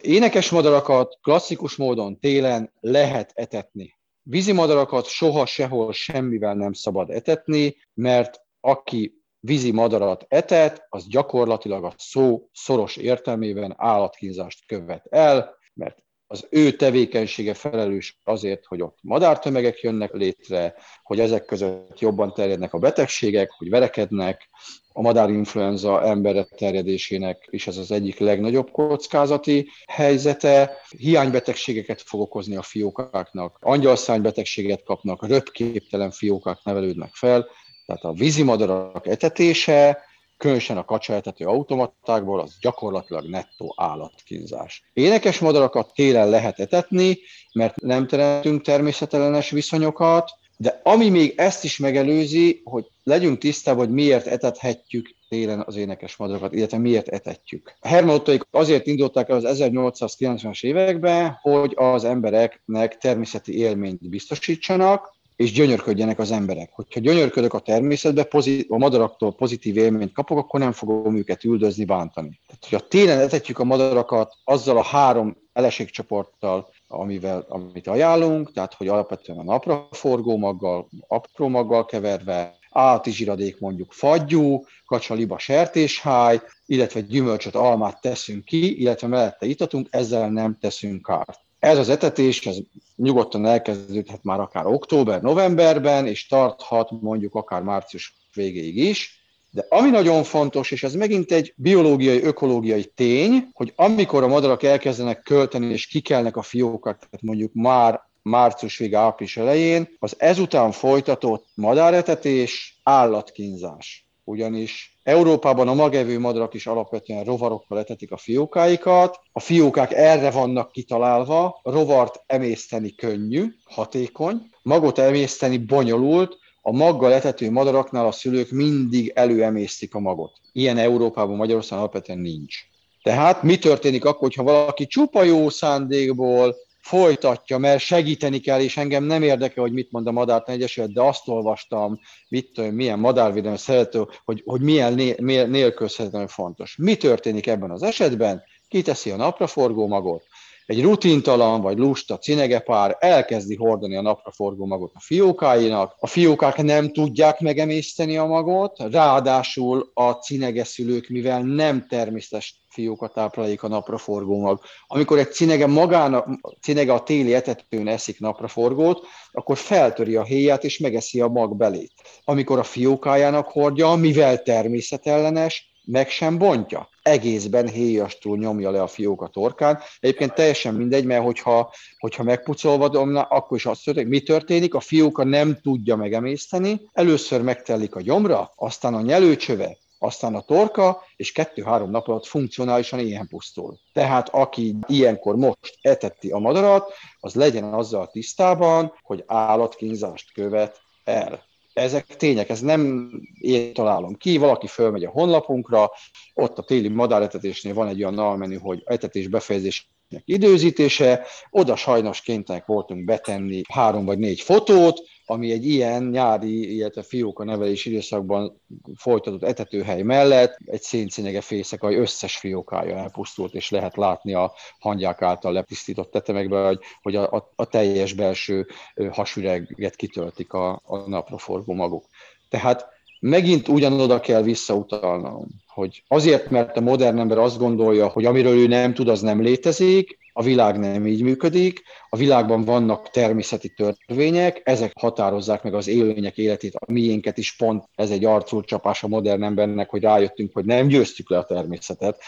Énekes madarakat klasszikus módon télen lehet etetni. Vízi madarakat soha sehol semmivel nem szabad etetni, mert aki vízi madarat etet, az gyakorlatilag a szó szoros értelmében állatkínzást követ el, mert az ő tevékenysége felelős azért, hogy ott madártömegek jönnek létre, hogy ezek között jobban terjednek a betegségek, hogy verekednek, a madárinfluenza emberre terjedésének is ez az egyik legnagyobb kockázati helyzete. Hiánybetegségeket fog okozni a fiókáknak, angyalszánybetegséget kapnak, röpképtelen fiókák nevelődnek fel, tehát a vízimadarak etetése különösen a kacsaetető automatákból, az gyakorlatilag nettó állatkínzás. Énekes madarakat télen lehet etetni, mert nem teremtünk természetellenes viszonyokat, de ami még ezt is megelőzi, hogy legyünk tisztában, hogy miért etethetjük télen az énekes madarakat, illetve miért etetjük. A hermanottaik azért indulták el az 1890-as években, hogy az embereknek természeti élményt biztosítsanak, és gyönyörködjenek az emberek. Hogyha gyönyörködök a természetbe, pozit, a madaraktól pozitív élményt kapok, akkor nem fogom őket üldözni, bántani. Tehát, hogyha télen etetjük a madarakat azzal a három eleségcsoporttal, amivel, amit ajánlunk, tehát hogy alapvetően a napraforgó maggal, apró maggal keverve, állati zsiradék mondjuk fagyú, kacsaliba sertésháj, illetve gyümölcsöt, almát teszünk ki, illetve mellette itatunk, ezzel nem teszünk kárt. Ez az etetés, ez nyugodtan elkezdődhet már akár október-novemberben, és tarthat mondjuk akár március végéig is, de ami nagyon fontos, és ez megint egy biológiai, ökológiai tény, hogy amikor a madarak elkezdenek költeni és kikelnek a fiókat, tehát mondjuk már március vége, április elején, az ezután folytatott madáretetés állatkínzás. Ugyanis Európában a magevő madarak is alapvetően rovarokkal etetik a fiókáikat. A fiókák erre vannak kitalálva, rovart emészteni könnyű, hatékony, magot emészteni bonyolult, a maggal etető madaraknál a szülők mindig előemésztik a magot. Ilyen Európában, Magyarországon alapvetően nincs. Tehát mi történik akkor, hogyha valaki csupa jó szándékból folytatja, mert segíteni kell, és engem nem érdekel, hogy mit mond a Madárt Egyesület, de azt olvastam, mit tudom, milyen madárvédelmi szerető, hogy, hogy milyen né, nélkülözhetetlenül fontos. Mi történik ebben az esetben? Kiteszi a napraforgó magot, egy rutintalan vagy lusta cinegepár elkezdi hordani a napraforgó magot a fiókáinak, a fiókák nem tudják megemészteni a magot, ráadásul a cinegeszülők, mivel nem természetes fiókat táplálék a napraforgó mag. Amikor egy cinege magán, cinege a téli etetőn eszik napraforgót, akkor feltöri a héját és megeszi a mag belét. Amikor a fiókájának hordja, mivel természetellenes, meg sem bontja. Egészben héjastól nyomja le a fiók a torkán. Egyébként teljesen mindegy, mert hogyha, hogyha megpucolva akkor is azt történik, mi történik, a fióka nem tudja megemészteni, először megtelik a gyomra, aztán a nyelőcsöve, aztán a torka, és kettő-három nap alatt funkcionálisan ilyen pusztul. Tehát aki ilyenkor most etetti a madarat, az legyen azzal tisztában, hogy állatkínzást követ el ezek tények, ez nem én találom ki, valaki fölmegy a honlapunkra, ott a téli madáretetésnél van egy olyan almenü, hogy etetés befejezés időzítése, oda sajnos kénytelenek voltunk betenni három vagy négy fotót, ami egy ilyen nyári, illetve fióka nevelés időszakban folytatott etetőhely mellett egy széncinege fészekaj összes fiókája elpusztult, és lehet látni a hangyák által lepisztított tetemekben, hogy, hogy a, a, a teljes belső hasüreget kitöltik a, a napraforgó maguk. Tehát megint ugyanoda kell visszautalnom, hogy azért, mert a modern ember azt gondolja, hogy amiről ő nem tud, az nem létezik, a világ nem így működik, a világban vannak természeti törvények, ezek határozzák meg az élőlények életét, a miénket is pont ez egy arculcsapás a modern embernek, hogy rájöttünk, hogy nem győztük le a természetet.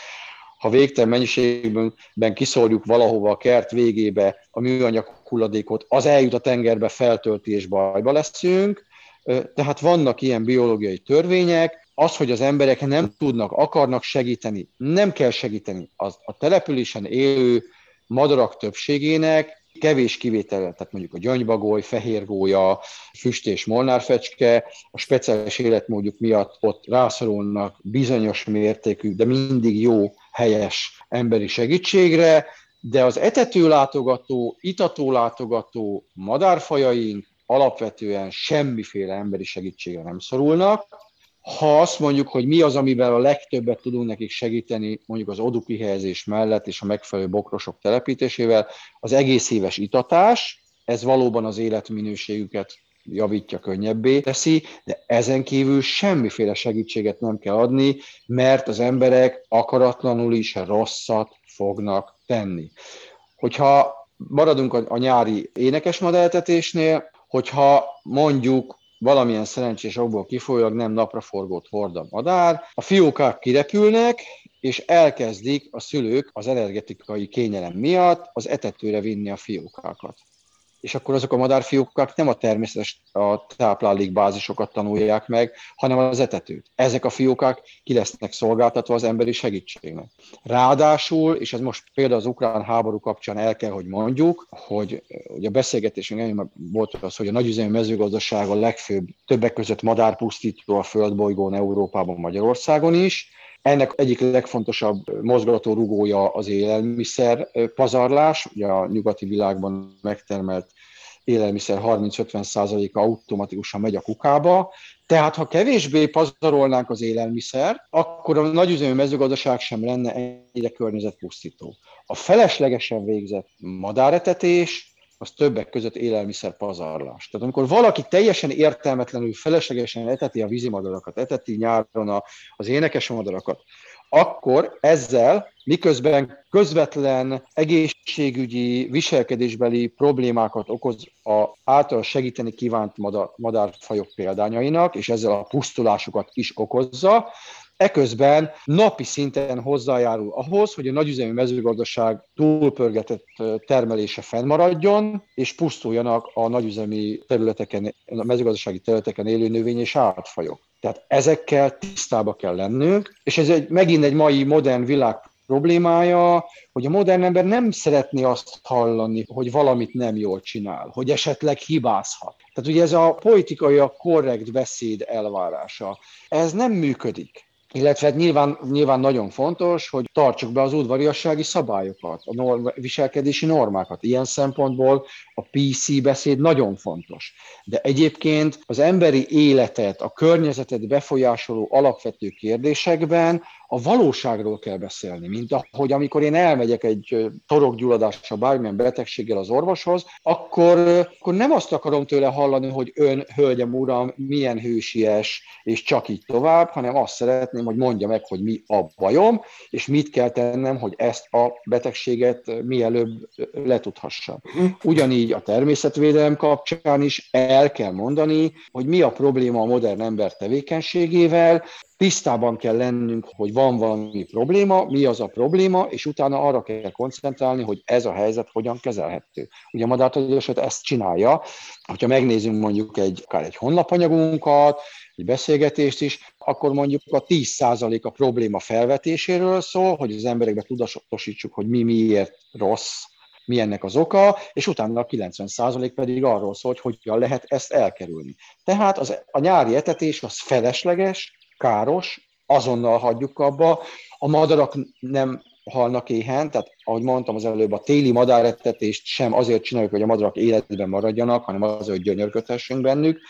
Ha végtelen mennyiségben kiszórjuk valahova a kert végébe a műanyag hulladékot, az eljut a tengerbe, feltölti és bajba leszünk, tehát vannak ilyen biológiai törvények, az, hogy az emberek nem tudnak, akarnak segíteni, nem kell segíteni. Az a településen élő madarak többségének kevés kivétel, tehát mondjuk a gyöngybagoly, fehérgólya, füst és molnárfecske, a speciális életmódjuk miatt ott rászorulnak bizonyos mértékű, de mindig jó, helyes emberi segítségre, de az etető látogató, itató látogató madárfajaink alapvetően semmiféle emberi segítségre nem szorulnak. Ha azt mondjuk, hogy mi az, amivel a legtöbbet tudunk nekik segíteni, mondjuk az odukihelyezés mellett és a megfelelő bokrosok telepítésével, az egész éves itatás, ez valóban az életminőségüket javítja, könnyebbé teszi, de ezen kívül semmiféle segítséget nem kell adni, mert az emberek akaratlanul is rosszat fognak tenni. Hogyha maradunk a, nyári énekes madeltetésnél, hogyha mondjuk valamilyen szerencsés okból kifolyólag nem napraforgót hord a madár, a fiókák kirepülnek, és elkezdik a szülők az energetikai kényelem miatt az etetőre vinni a fiókákat. És akkor azok a madárfiókák nem a természetes a táplálékbázisokat tanulják meg, hanem az etetőt. Ezek a fiókák ki lesznek szolgáltatva az emberi segítségnek. Ráadásul, és ez most például az ukrán háború kapcsán el kell, hogy mondjuk, hogy ugye a beszélgetésünk volt az, hogy a nagyüzemi mezőgazdaság a legfőbb, többek között madárpusztító a földbolygón, Európában, Magyarországon is, ennek egyik legfontosabb mozgató rugója az élelmiszer pazarlás, ugye a nyugati világban megtermelt élelmiszer 30-50%-a automatikusan megy a kukába, tehát ha kevésbé pazarolnánk az élelmiszer, akkor a nagyüzemű mezőgazdaság sem lenne ennyire környezetpusztító. A feleslegesen végzett madáretetés, az többek között élelmiszer pazarlás. Tehát amikor valaki teljesen értelmetlenül, feleslegesen eteti a vízimadarakat, eteti nyáron az énekes madarakat, akkor ezzel miközben közvetlen egészségügyi, viselkedésbeli problémákat okoz a által segíteni kívánt madár, madárfajok példányainak, és ezzel a pusztulásukat is okozza, Eközben napi szinten hozzájárul ahhoz, hogy a nagyüzemi mezőgazdaság túlpörgetett termelése fennmaradjon, és pusztuljanak a nagyüzemi területeken, a mezőgazdasági területeken élő növény és állatfajok. Tehát ezekkel tisztába kell lennünk, és ez egy, megint egy mai modern világ problémája, hogy a modern ember nem szeretné azt hallani, hogy valamit nem jól csinál, hogy esetleg hibázhat. Tehát ugye ez a politikai a korrekt beszéd elvárása, ez nem működik. Illetve hát nyilván, nyilván nagyon fontos, hogy tartsuk be az udvariassági szabályokat, a norm, viselkedési normákat. Ilyen szempontból a PC beszéd nagyon fontos. De egyébként az emberi életet, a környezetet befolyásoló alapvető kérdésekben a valóságról kell beszélni, mint ahogy amikor én elmegyek egy torokgyulladással, bármilyen betegséggel az orvoshoz, akkor, akkor nem azt akarom tőle hallani, hogy ön, hölgyem, uram, milyen hősies, és csak így tovább, hanem azt szeretném, hogy mondja meg, hogy mi a bajom, és mit kell tennem, hogy ezt a betegséget mielőbb letudhassam. Ugyanígy a természetvédelem kapcsán is el kell mondani, hogy mi a probléma a modern ember tevékenységével, tisztában kell lennünk, hogy van valami probléma, mi az a probléma, és utána arra kell koncentrálni, hogy ez a helyzet hogyan kezelhető. Ugye a madártudósat ezt csinálja, hogyha megnézünk mondjuk egy, akár egy honlapanyagunkat, egy beszélgetést is, akkor mondjuk a 10% a probléma felvetéséről szól, hogy az emberekbe tudatosítsuk, hogy mi miért rossz, mi ennek az oka, és utána a 90% pedig arról szól, hogy hogyan lehet ezt elkerülni. Tehát az, a nyári etetés az felesleges, káros, azonnal hagyjuk abba. A madarak nem halnak éhen, tehát ahogy mondtam az előbb, a téli madárettetést sem azért csináljuk, hogy a madarak életben maradjanak, hanem azért, hogy gyönyörködhessünk bennük.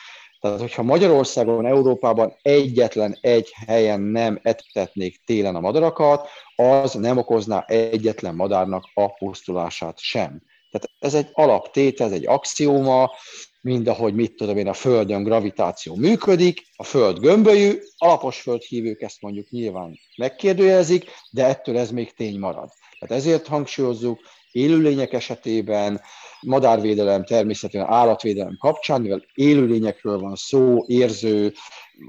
Tehát, hogyha Magyarországon, Európában egyetlen egy helyen nem etetnék télen a madarakat, az nem okozná egyetlen madárnak a pusztulását sem. Tehát ez egy alaptét, ez egy axióma, mind ahogy mit tudom én, a Földön gravitáció működik, a Föld gömbölyű, alapos földhívők ezt mondjuk nyilván megkérdőjelezik, de ettől ez még tény marad. Tehát ezért hangsúlyozzuk, élőlények esetében, madárvédelem, természetesen állatvédelem kapcsán, mivel élőlényekről van szó, érző,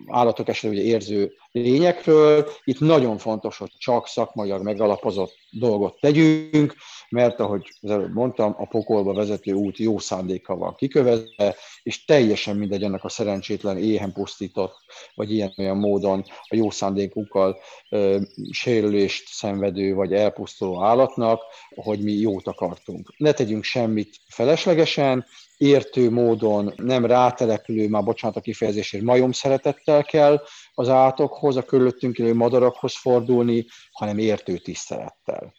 állatok esetében ugye érző lényekről, itt nagyon fontos, hogy csak szakmailag megalapozott dolgot tegyünk, mert ahogy az előbb mondtam, a pokolba vezető út jó szándékkal van kikövezve, és teljesen mindegy annak a szerencsétlen éhen pusztított, vagy ilyen olyan módon a jó szándékukkal ö, sérülést szenvedő, vagy elpusztuló állatnak, hogy mi jót akartunk. Ne tegyünk semmit feleslegesen, értő módon, nem rátelepülő, már bocsánat a kifejezésért, majom szeretettel kell az állatokhoz, a körülöttünk élő madarakhoz fordulni, hanem értő tisztelettel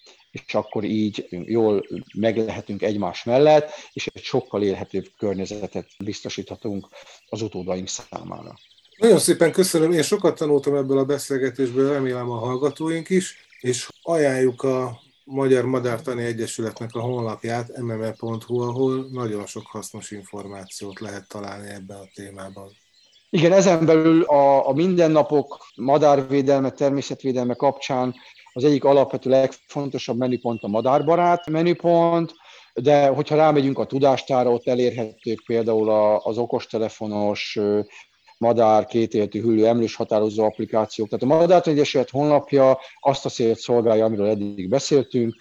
és akkor így jól meg lehetünk egymás mellett, és egy sokkal élhetőbb környezetet biztosíthatunk az utódaink számára. Nagyon szépen köszönöm, én sokat tanultam ebből a beszélgetésből, remélem a hallgatóink is, és ajánljuk a Magyar Madártani Egyesületnek a honlapját, mme.hu, ahol nagyon sok hasznos információt lehet találni ebben a témában. Igen, ezen belül a, a mindennapok madárvédelme, természetvédelme kapcsán az egyik alapvető legfontosabb menüpont a madárbarát menüpont, de hogyha rámegyünk a tudástára, ott elérhetők például az okostelefonos madár, kétéltű hüllő, emlős határozó applikációk. Tehát a Madár Egyesület honlapja azt a célt szolgálja, amiről eddig beszéltünk,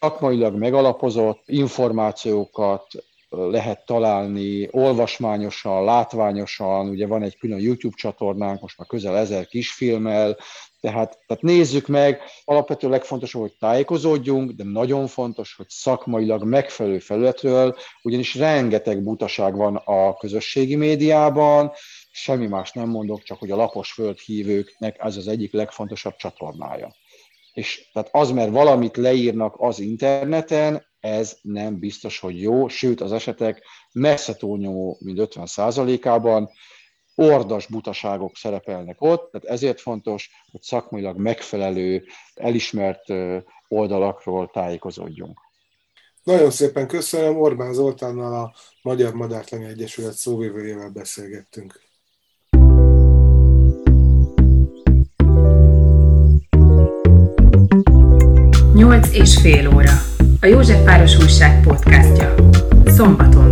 szakmailag megalapozott információkat lehet találni olvasmányosan, látványosan, ugye van egy külön YouTube csatornánk, most már közel ezer kisfilmmel, tehát, tehát nézzük meg, alapvetően legfontosabb, hogy tájékozódjunk, de nagyon fontos, hogy szakmailag megfelelő felületről, ugyanis rengeteg butaság van a közösségi médiában, semmi más nem mondok, csak hogy a lapos földhívőknek ez az egyik legfontosabb csatornája. És tehát az, mert valamit leírnak az interneten, ez nem biztos, hogy jó, sőt az esetek messze túlnyomó, mint 50%-ában ordas butaságok szerepelnek ott, tehát ezért fontos, hogy szakmailag megfelelő, elismert oldalakról tájékozódjunk. Nagyon szépen köszönöm, Orbán Zoltánnal a Magyar Madártani Egyesület szóvivőjével beszélgettünk. Nyolc és fél óra. A József Város Újság podcastja. Szombaton